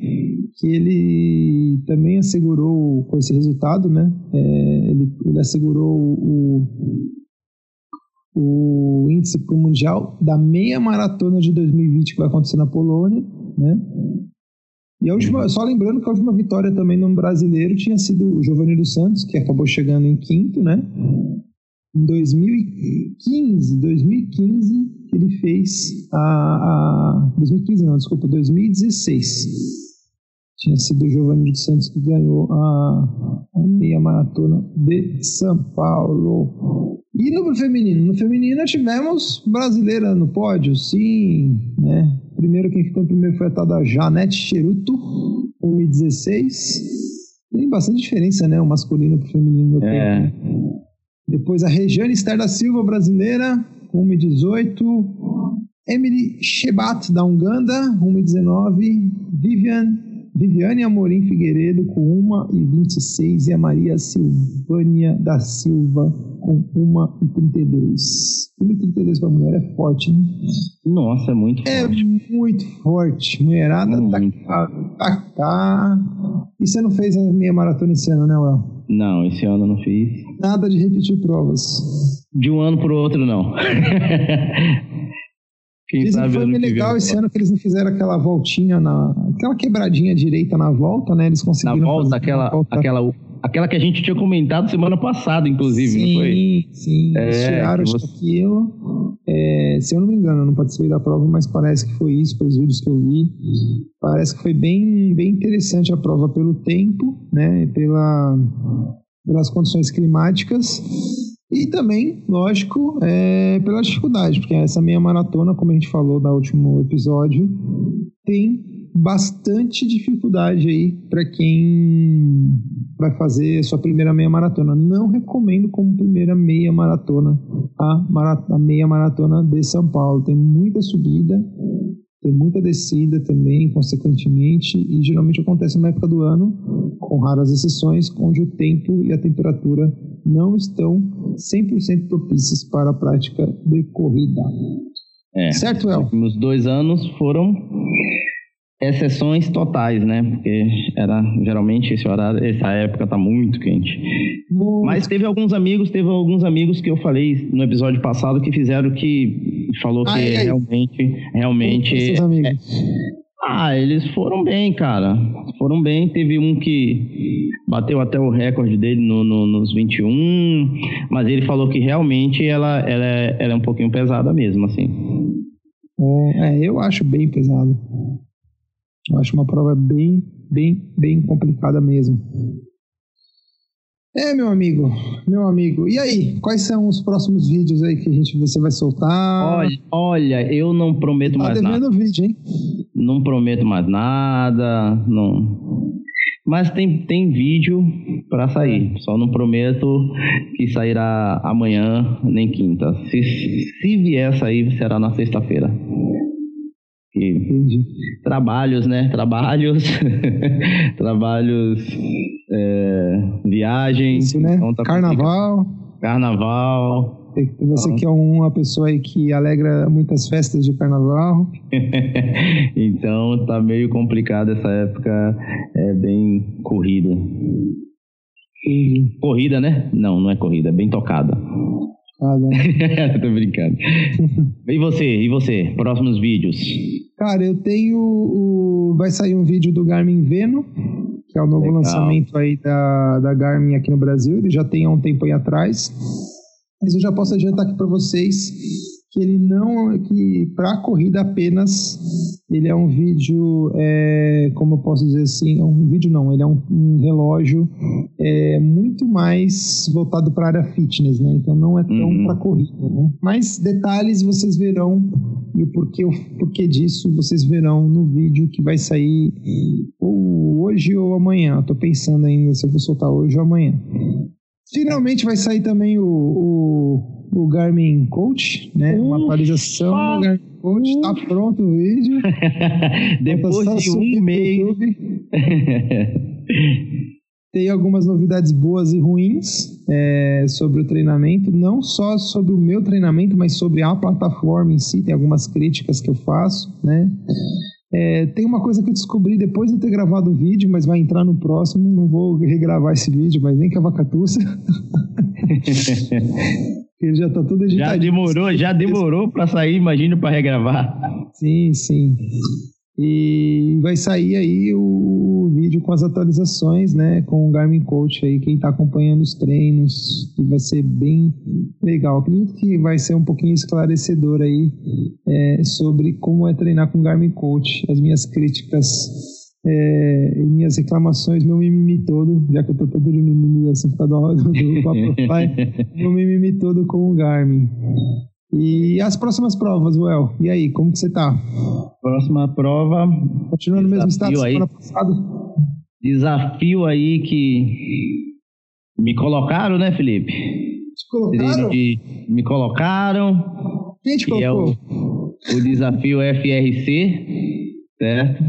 que ele também assegurou, com esse resultado, né? É, ele, ele assegurou o o índice Mundial da meia maratona de 2020 que vai acontecer na Polônia, né? E a última, só lembrando que a última vitória também no brasileiro tinha sido o Giovanni dos Santos, que acabou chegando em quinto, né? Em 2015, 2015 ele fez a, a 2015 não, desculpa, 2016 tinha sido o Giovanni dos Santos que ganhou a, a, meia maratona de São Paulo. E no feminino? No feminino tivemos brasileira no pódio, sim, né? Primeiro, quem ficou em primeiro foi a tal da Janete Cheruto, 2016. Tem bastante diferença, né? O masculino pro feminino no é. tempo. Depois a Regiane Esther da Silva, brasileira, 1,18. Emily Shebat, da Uganda, 1,19. Vivian Viviane Amorim Figueiredo com 1 e 26 e a Maria Silvânia da Silva com 1 e 32. 1 e 32 para mulher é forte, né? Nossa, é muito é forte. É muito forte. Mulherada tá, tá, tá, E você não fez a meia maratona esse ano, né, Well? Não, esse ano eu não fiz. Nada de repetir provas. De um ano para o outro, não. Quem Dizem que foi bem legal esse ano que eles não fizeram aquela voltinha na. aquela quebradinha direita na volta, né? Eles conseguiram. Na volta, aquela, volta. aquela, aquela que a gente tinha comentado semana passada, inclusive, sim, não foi? Sim, é, eles tiraram você... É, se eu não me engano, eu não participei da prova, mas parece que foi isso, pelos vídeos que eu vi. Parece que foi bem, bem interessante a prova pelo tempo, né? Pela, pelas condições climáticas. E também, lógico, é, pela dificuldade, porque essa meia maratona, como a gente falou no último episódio, tem bastante dificuldade aí para quem vai fazer sua primeira meia maratona. Não recomendo como primeira meia maratona a, a meia maratona de São Paulo. Tem muita subida, tem muita descida também, consequentemente, e geralmente acontece na época do ano, com raras exceções, onde o tempo e a temperatura não estão 100% propícios para a prática de corrida. É, certo, El? Os últimos dois anos foram exceções totais, né? Porque era geralmente esse horário, essa época tá muito quente. Muito. Mas teve alguns amigos, teve alguns amigos que eu falei no episódio passado que fizeram que falou ah, que é, realmente, realmente. É, ah, eles foram bem, cara. Foram bem. Teve um que bateu até o recorde dele no, no, nos 21, mas ele falou que realmente ela, ela, é, ela é um pouquinho pesada mesmo, assim. É, eu acho bem pesado. Eu acho uma prova bem, bem, bem complicada mesmo. É, meu amigo, meu amigo. E aí, quais são os próximos vídeos aí que a gente você vai soltar? Olha, olha eu não prometo tá mais nada. vídeo, hein? Não prometo mais nada, não. Mas tem, tem vídeo para sair. Só não prometo que sairá amanhã nem quinta. Se, se vier sair, será na sexta-feira. Entendi. Trabalhos, né? Trabalhos. trabalhos. É, viagens. Isso, né? Então tá Carnaval. Carnaval. Você então. que é uma pessoa aí que alegra muitas festas de carnaval. então tá meio complicado essa época, é bem corrida. Corrida, né? Não, não é corrida, é bem tocada. Ah, Tô brincando. e você? E você? Próximos vídeos? Cara, eu tenho o... Vai sair um vídeo do Garmin Veno, que é o novo Legal. lançamento aí da, da Garmin aqui no Brasil. Ele já tem há um tempo aí atrás. Mas eu já posso adiantar aqui para vocês que ele não que para corrida apenas ele é um vídeo é, como eu posso dizer assim um vídeo não ele é um, um relógio é, muito mais voltado para a área fitness né então não é tão uhum. para corrida né? mas detalhes vocês verão e o porquê o porquê disso vocês verão no vídeo que vai sair ou hoje ou amanhã estou pensando ainda se eu vou soltar hoje ou amanhã finalmente vai sair também o, o o Garmin Coach, né? Uma atualização do Garmin Coach. Tá pronto o vídeo. Depois de um mês. Tem algumas novidades boas e ruins é, sobre o treinamento, não só sobre o meu treinamento, mas sobre a plataforma em si. Tem algumas críticas que eu faço, né? É, tem uma coisa que eu descobri depois de ter gravado o vídeo, mas vai entrar no próximo. Não vou regravar esse vídeo, mas nem que a vacatuça. Ele já tá tudo editado. Já demorou, já demorou para sair, imagino, para regravar. Sim, sim. E vai sair aí o vídeo com as atualizações, né? Com o Garmin Coach aí, quem está acompanhando os treinos, vai ser bem legal. Acredito que vai ser um pouquinho esclarecedor aí é, sobre como é treinar com o Garmin Coach. As minhas críticas é, minhas reclamações, meu mimimi todo, já que eu tô todo de mimimi assim por causa do, do Papai, meu mimimi todo com o Garmin. E as próximas provas, Well, e aí, como que você tá? Próxima prova. Continua no mesmo estado aí, semana passada? Desafio aí que me colocaram, né, Felipe? Te colocaram? De, me colocaram. Quem te colocou? É o, o desafio FRC, certo?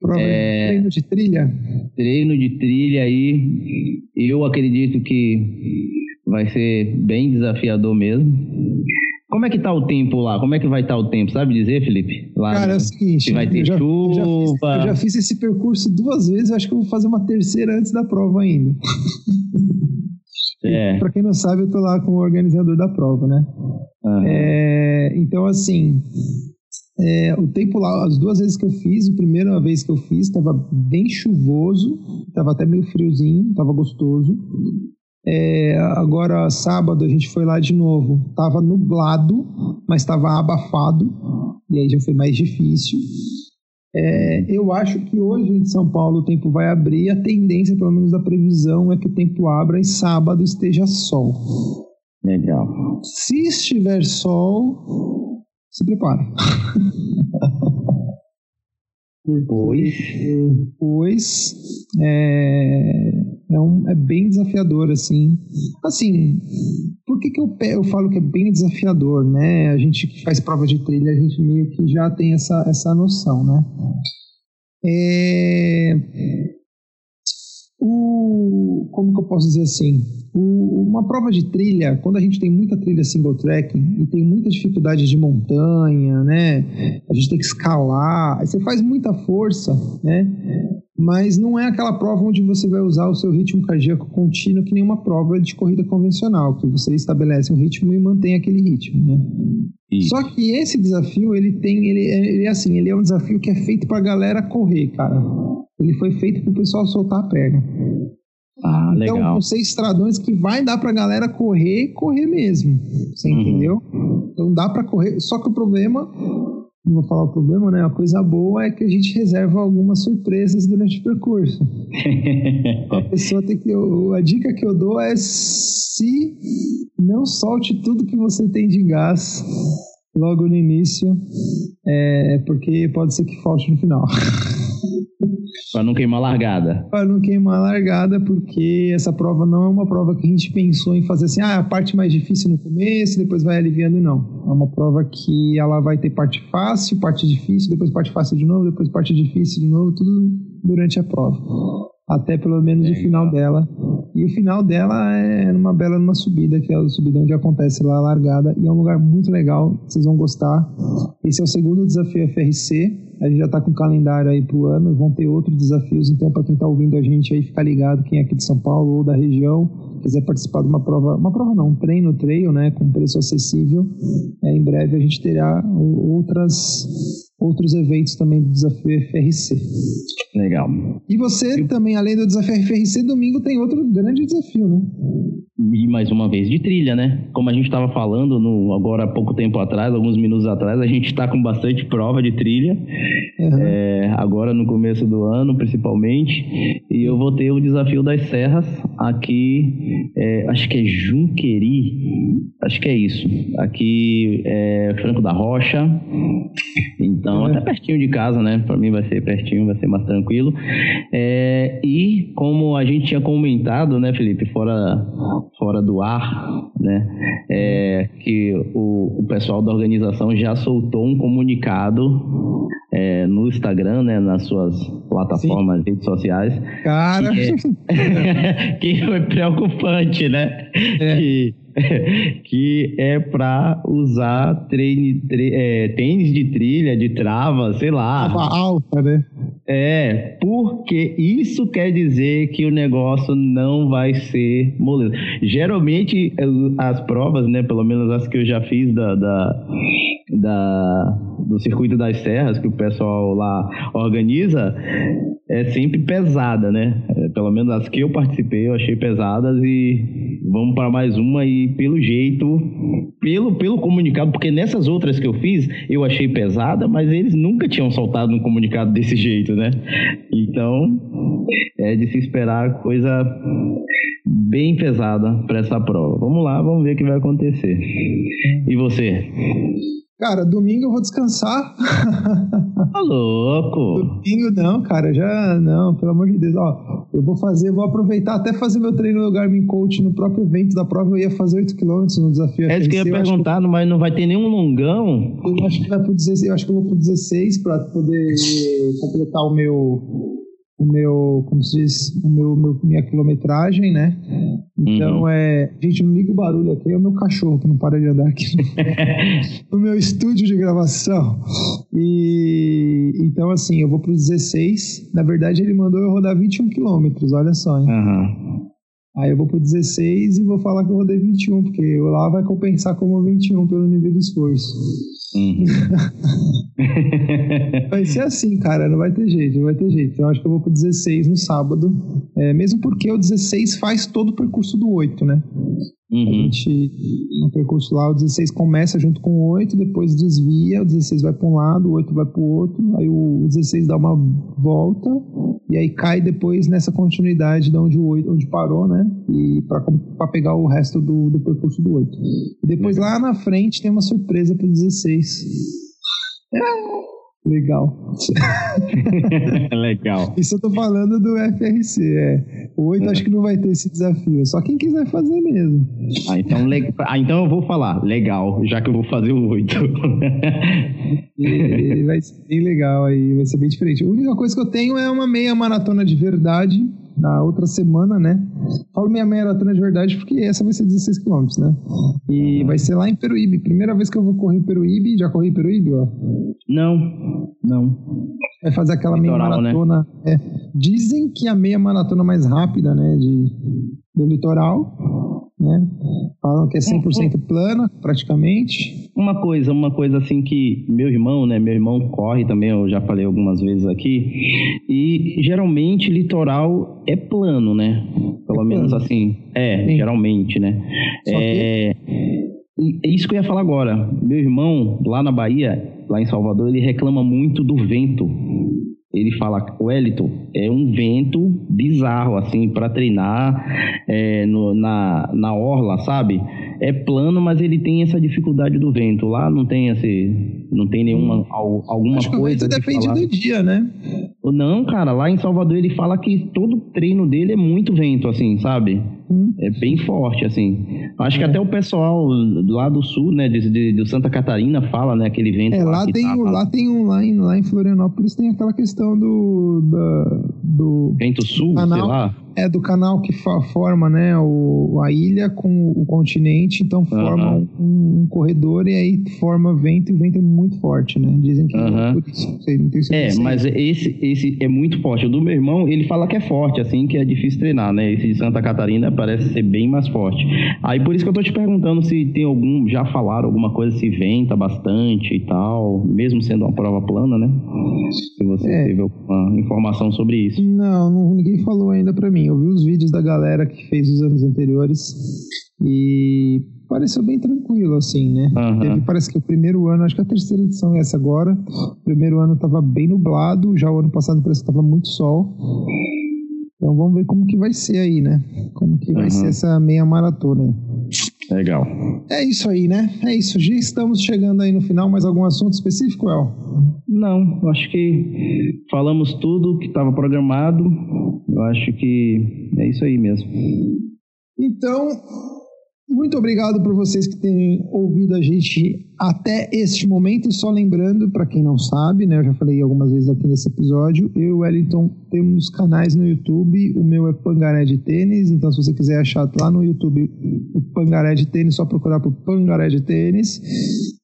Prova é, treino de trilha? Treino de trilha aí, eu acredito que vai ser bem desafiador mesmo. Como é que tá o tempo lá? Como é que vai estar tá o tempo? Sabe dizer, Felipe? Lá Cara, é o seguinte. Se vai ter eu já, chuva. Eu já, fiz, eu já, fiz, esse percurso duas vezes, acho que eu vou fazer uma terceira antes da prova ainda. É. Para quem não sabe, eu tô lá com o organizador da prova, né? Uhum. É, então, assim, é, o tempo lá, as duas vezes que eu fiz, a primeira vez que eu fiz, estava bem chuvoso, estava até meio friozinho, estava gostoso. É, agora, sábado, a gente foi lá de novo. Estava nublado, mas estava abafado, e aí já foi mais difícil. É, eu acho que hoje em São Paulo o tempo vai abrir. A tendência, pelo menos da previsão, é que o tempo abra e sábado esteja sol. Legal. Se estiver sol, se prepara. Pois, pois é, É, um, é bem desafiador, assim. Assim, por que, que eu, eu falo que é bem desafiador, né? A gente que faz prova de trilha, a gente meio que já tem essa, essa noção, né? É, o, como que eu posso dizer assim? O, uma prova de trilha, quando a gente tem muita trilha single track e tem muita dificuldade de montanha, né? A gente tem que escalar, você faz muita força, né? Mas não é aquela prova onde você vai usar o seu ritmo cardíaco contínuo que nem uma prova de corrida convencional, que você estabelece um ritmo e mantém aquele ritmo, né? Só que esse desafio, ele tem, ele, ele é assim, ele é um desafio que é feito pra galera correr, cara. Ele foi feito pro pessoal soltar a perna. Ah, então, legal. vão ser estradões que vai dar pra galera correr, correr mesmo. Você Uhum. entendeu? Então dá pra correr. Só que o problema, não vou falar o problema, né? A coisa boa é que a gente reserva algumas surpresas durante o percurso. A pessoa tem que. A dica que eu dou é se não solte tudo que você tem de gás logo no início, é, porque pode ser que falte no final. pra não queimar largada. para não queimar a largada, porque essa prova não é uma prova que a gente pensou em fazer assim, ah, a parte mais difícil no começo, depois vai aliviando, não. É uma prova que ela vai ter parte fácil, parte difícil, depois parte fácil de novo, depois parte difícil de novo, tudo durante a prova. Até pelo menos o final dela. E o final dela é numa bela numa subida, que é a subida onde acontece lá a largada, e é um lugar muito legal, vocês vão gostar. Esse é o segundo desafio FRC, a gente já está com o calendário aí pro ano, vão ter outros desafios, então para quem está ouvindo a gente aí, ficar ligado, quem é aqui de São Paulo ou da região, quiser participar de uma prova, uma prova não, um treino trail, né, com preço acessível, é, em breve a gente terá outras, outros eventos também do desafio FRC. Legal. E você também, além do desafio FRC, domingo tem outro grande desafio, né? E mais uma vez de trilha, né? Como a gente estava falando no, agora há pouco tempo atrás, alguns minutos atrás, a gente está com bastante prova de trilha. Uhum. é, agora no começo do ano, principalmente. E eu vou ter o desafio das serras aqui, é, acho que é Junqueri, acho que é isso. Aqui é Franco da Rocha. Então, É. até pertinho de casa, né? Para mim vai ser pertinho, vai ser mais tranquilo. É, e como a gente tinha comentado, né, Felipe, fora, fora do ar, né? é, que o, o pessoal da organização já soltou um comunicado é, no Instagram, né, nas suas plataformas, redes sociais, Cara, que, que foi preocupante, né? É. Que, que é para usar treine, tre- é, tênis de trilha, de trava, sei lá. tava alta, né? É, porque isso quer dizer que o negócio não vai ser moleza. Geralmente, as provas, né, pelo menos as que eu já fiz da, da, da- do Circuito das Serras, que o pessoal lá organiza, é sempre pesada, né? Eh, Pelo menos as que eu participei, eu achei pesadas e vamos para mais uma e pelo jeito, pelo, pelo comunicado, porque nessas outras que eu fiz, eu achei pesada, mas eles nunca tinham soltado um comunicado desse jeito, né? Então, é de se esperar coisa bem pesada para essa prova. Vamos lá, vamos ver o que vai acontecer. E você? Cara, domingo eu vou descansar. Tá louco? domingo não, cara, já não, pelo amor de Deus. Ó, eu vou fazer, vou aproveitar até fazer meu treino no Garmin Coach no próprio evento da prova. Eu ia fazer 8 km no desafio É isso que eu ia eu perguntar, mas não vai ter nenhum longão? Eu acho que vai pro 16, eu acho que eu vou pro 16 para poder completar o meu o meu, como se diz, o meu, meu- minha quilometragem, né? Então Uhum. é, gente, não liga o barulho aqui, é o meu cachorro que não para de andar aqui no meu estúdio de gravação. E então assim, eu vou pro 16. Na verdade, ele mandou eu rodar 21 quilômetros, olha só, hein? Aham. Aí eu vou pro 16 e vou falar que eu rodei 21, porque lá vai compensar como 21 pelo nível de esforço. Uhum. Vai ser assim, cara, não vai ter jeito, não vai ter jeito. Então, Eu acho que eu vou pro 16 no sábado, é, mesmo porque o 16 faz todo o percurso do 8, né? A Uhum. gente, no percurso lá, o 16 começa junto com o 8, depois desvia, o 16 vai para um lado, o 8 vai para o outro, aí o 16 dá uma volta, e aí cai depois nessa continuidade de onde o 8, onde parou, né? E para pegar o resto do, do percurso do 8. E depois lá na frente tem uma surpresa pro 16. Legal. Legal. Isso eu tô falando do FRC, é. O 8 é. acho que não vai ter esse desafio, só quem quiser fazer mesmo. Ah, então, le... ah, então eu vou falar, legal, já que eu vou fazer o 8. e, vai ser bem legal aí, vai ser bem diferente. A única coisa que eu tenho é uma meia maratona de verdade na outra semana, né? Falo minha maratona de verdade porque essa vai ser 16 km, né? E vai ser lá em Peruíbe. Primeira vez que eu vou correr em Peruíbe. Já corri em Peruíbe, ó? Não, não. Vai fazer aquela Litoral, meia né? maratona. Né? É. Dizem que a meia maratona mais rápida, né? De, do litoral né? Falam que é 100% plana, praticamente. Uma coisa, uma coisa assim que meu irmão, né? Meu irmão corre também, eu já falei algumas vezes aqui. E geralmente litoral é plano, né? Pelo é menos plano. assim. É, Sim. geralmente, né? Só é, que... isso que eu ia falar agora. Meu irmão, lá na Bahia, lá em Salvador, ele reclama muito do vento ele fala, Wellington, é um vento bizarro, assim, para treinar é, no, na, na orla, sabe? É plano, mas ele tem essa dificuldade do vento. Lá não tem esse, não tem nenhuma alguma Acho coisa. Que depende falar. do dia, né? Não, cara, lá em Salvador ele fala que todo treino dele é muito vento, assim, sabe? Hum. É bem forte, assim. Acho é. que até o pessoal lá do sul, né, de, de, de Santa Catarina fala, né, aquele vento. É, lá, lá tem, tá, lá tem um, lá em, lá em Florianópolis tem aquela questão do, da, do vento sul, canal, sei lá. É do canal que forma, né, o, a ilha com o continente, então forma um, um, corredor e aí forma vento e o vento é muito forte, né? Dizem que é por isso, não sei, não tenho certeza. É, mas esse, esse é muito forte. O do meu irmão, ele fala que é forte, assim, que é difícil treinar, né? Esse de Santa Catarina parece ser bem mais forte. Aí por isso que eu tô te perguntando se tem algum, já falaram alguma coisa se venta bastante e tal, mesmo sendo uma prova plana, né? Se você é. teve alguma informação sobre isso. Não, não ninguém falou ainda para mim eu vi os vídeos da galera que fez os anos anteriores e pareceu bem tranquilo, assim, né? Uhum. Teve, parece que o primeiro ano, acho que a terceira edição é essa agora. O primeiro ano tava bem nublado, já o ano passado parece que tava muito sol. Então vamos ver como que vai ser aí, né? Como que vai uhum. ser essa meia maratona. Legal. É isso aí, né? É isso. Já estamos chegando aí no final. Mais algum assunto específico, El? Não, acho que falamos tudo que estava programado. Eu acho que é isso aí mesmo. Então, muito obrigado por vocês que têm ouvido a gente até este momento. Só lembrando, para quem não sabe, né, eu já falei algumas vezes aqui nesse episódio, eu e o Wellington temos canais no YouTube. O meu é Pangaré de Tênis, então se você quiser achar lá no YouTube o Pangaré de Tênis, só procurar por Pangaré de Tênis.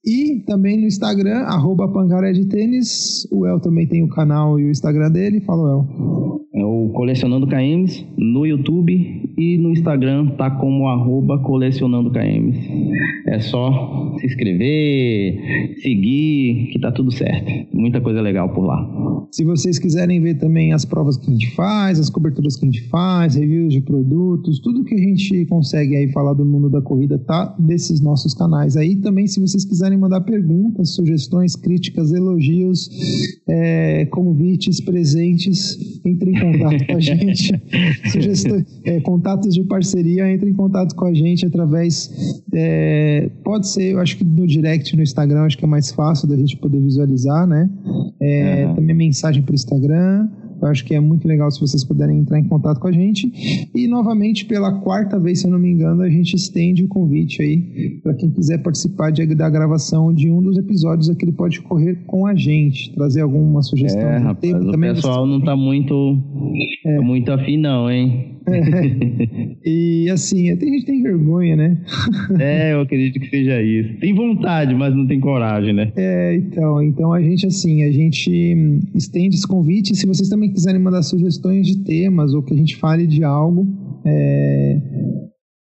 E também no Instagram, arroba Pangaré de Tênis. O El também tem o canal e o Instagram dele. Fala, El. É o Colecionando KMs no YouTube e no Instagram tá como arroba Colecionando KMs. É só se inscrever, seguir, que tá tudo certo. Muita coisa legal por lá. Se vocês quiserem ver também as provas que a gente faz, as coberturas que a gente faz, reviews de produtos, tudo que a gente consegue aí falar do mundo da corrida tá desses nossos canais aí. Também, se vocês quiserem mandar perguntas, sugestões, críticas, elogios, é, convites, presentes, entre em contato com a gente. Sugestões, é, contatos de parceria, entre em contato com a gente através. É, pode ser, eu acho que no direct no Instagram, acho que é mais fácil da gente poder visualizar, né? É, uhum. Também mensagem para o Instagram. Eu acho que é muito legal se vocês puderem entrar em contato com a gente. E novamente, pela quarta vez, se eu não me engano, a gente estende o convite aí para quem quiser participar de, da gravação de um dos episódios aqui do Pode Correr com a gente. Trazer alguma sugestão. É, rapaz, tempo, o pessoal você... não está muito, é. muito afim não, hein? É. E assim, tem gente que tem vergonha, né? é, eu acredito que seja isso. Tem vontade, mas não tem coragem, né? É, então, então a gente assim, a gente estende esse convite. Se vocês também quiserem mandar sugestões de temas ou que a gente fale de algo, é,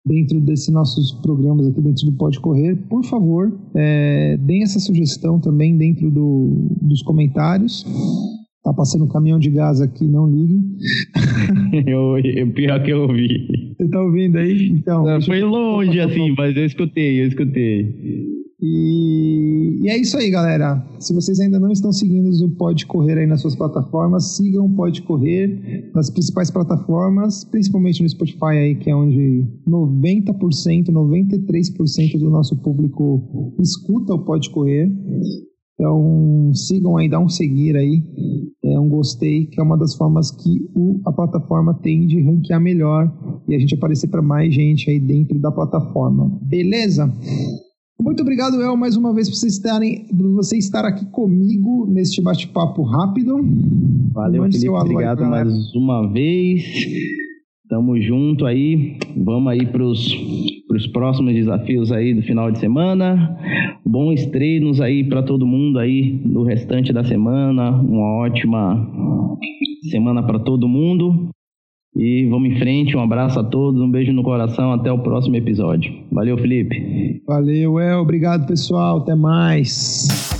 dentro desses nossos programas aqui dentro do Pode Correr, por favor, é, deem essa sugestão também dentro do, dos comentários. Tá passando um caminhão de gás aqui, não ligue. eu, eu, pior que eu ouvi. Você tá ouvindo aí? Então. Não, foi longe assim, mas eu escutei, eu escutei. E, e, é isso aí, galera. Se vocês ainda não estão seguindo o Pode Correr aí nas suas plataformas, sigam o Pode Correr nas principais plataformas, principalmente no Spotify aí, que é onde 90%, 93% do nosso público escuta o Pode Correr. Então sigam aí, dá um seguir aí, é, um gostei, que é uma das formas que o, a plataforma tem de ranquear melhor e a gente aparecer para mais gente aí dentro da plataforma. Beleza? Muito obrigado, El, mais uma vez por vocês estarem, por você estar aqui comigo neste bate-papo rápido. Valeu, Mande Felipe, obrigado mais uma vez. Tamo junto aí. Vamos aí pros, pros próximos desafios aí do final de semana. Bons treinos aí para todo mundo aí no restante da semana. Uma ótima semana para todo mundo. E vamos em frente. Um abraço a todos, um beijo no coração. Até o próximo episódio. Valeu, Felipe. Valeu, El. Obrigado, pessoal. Até mais.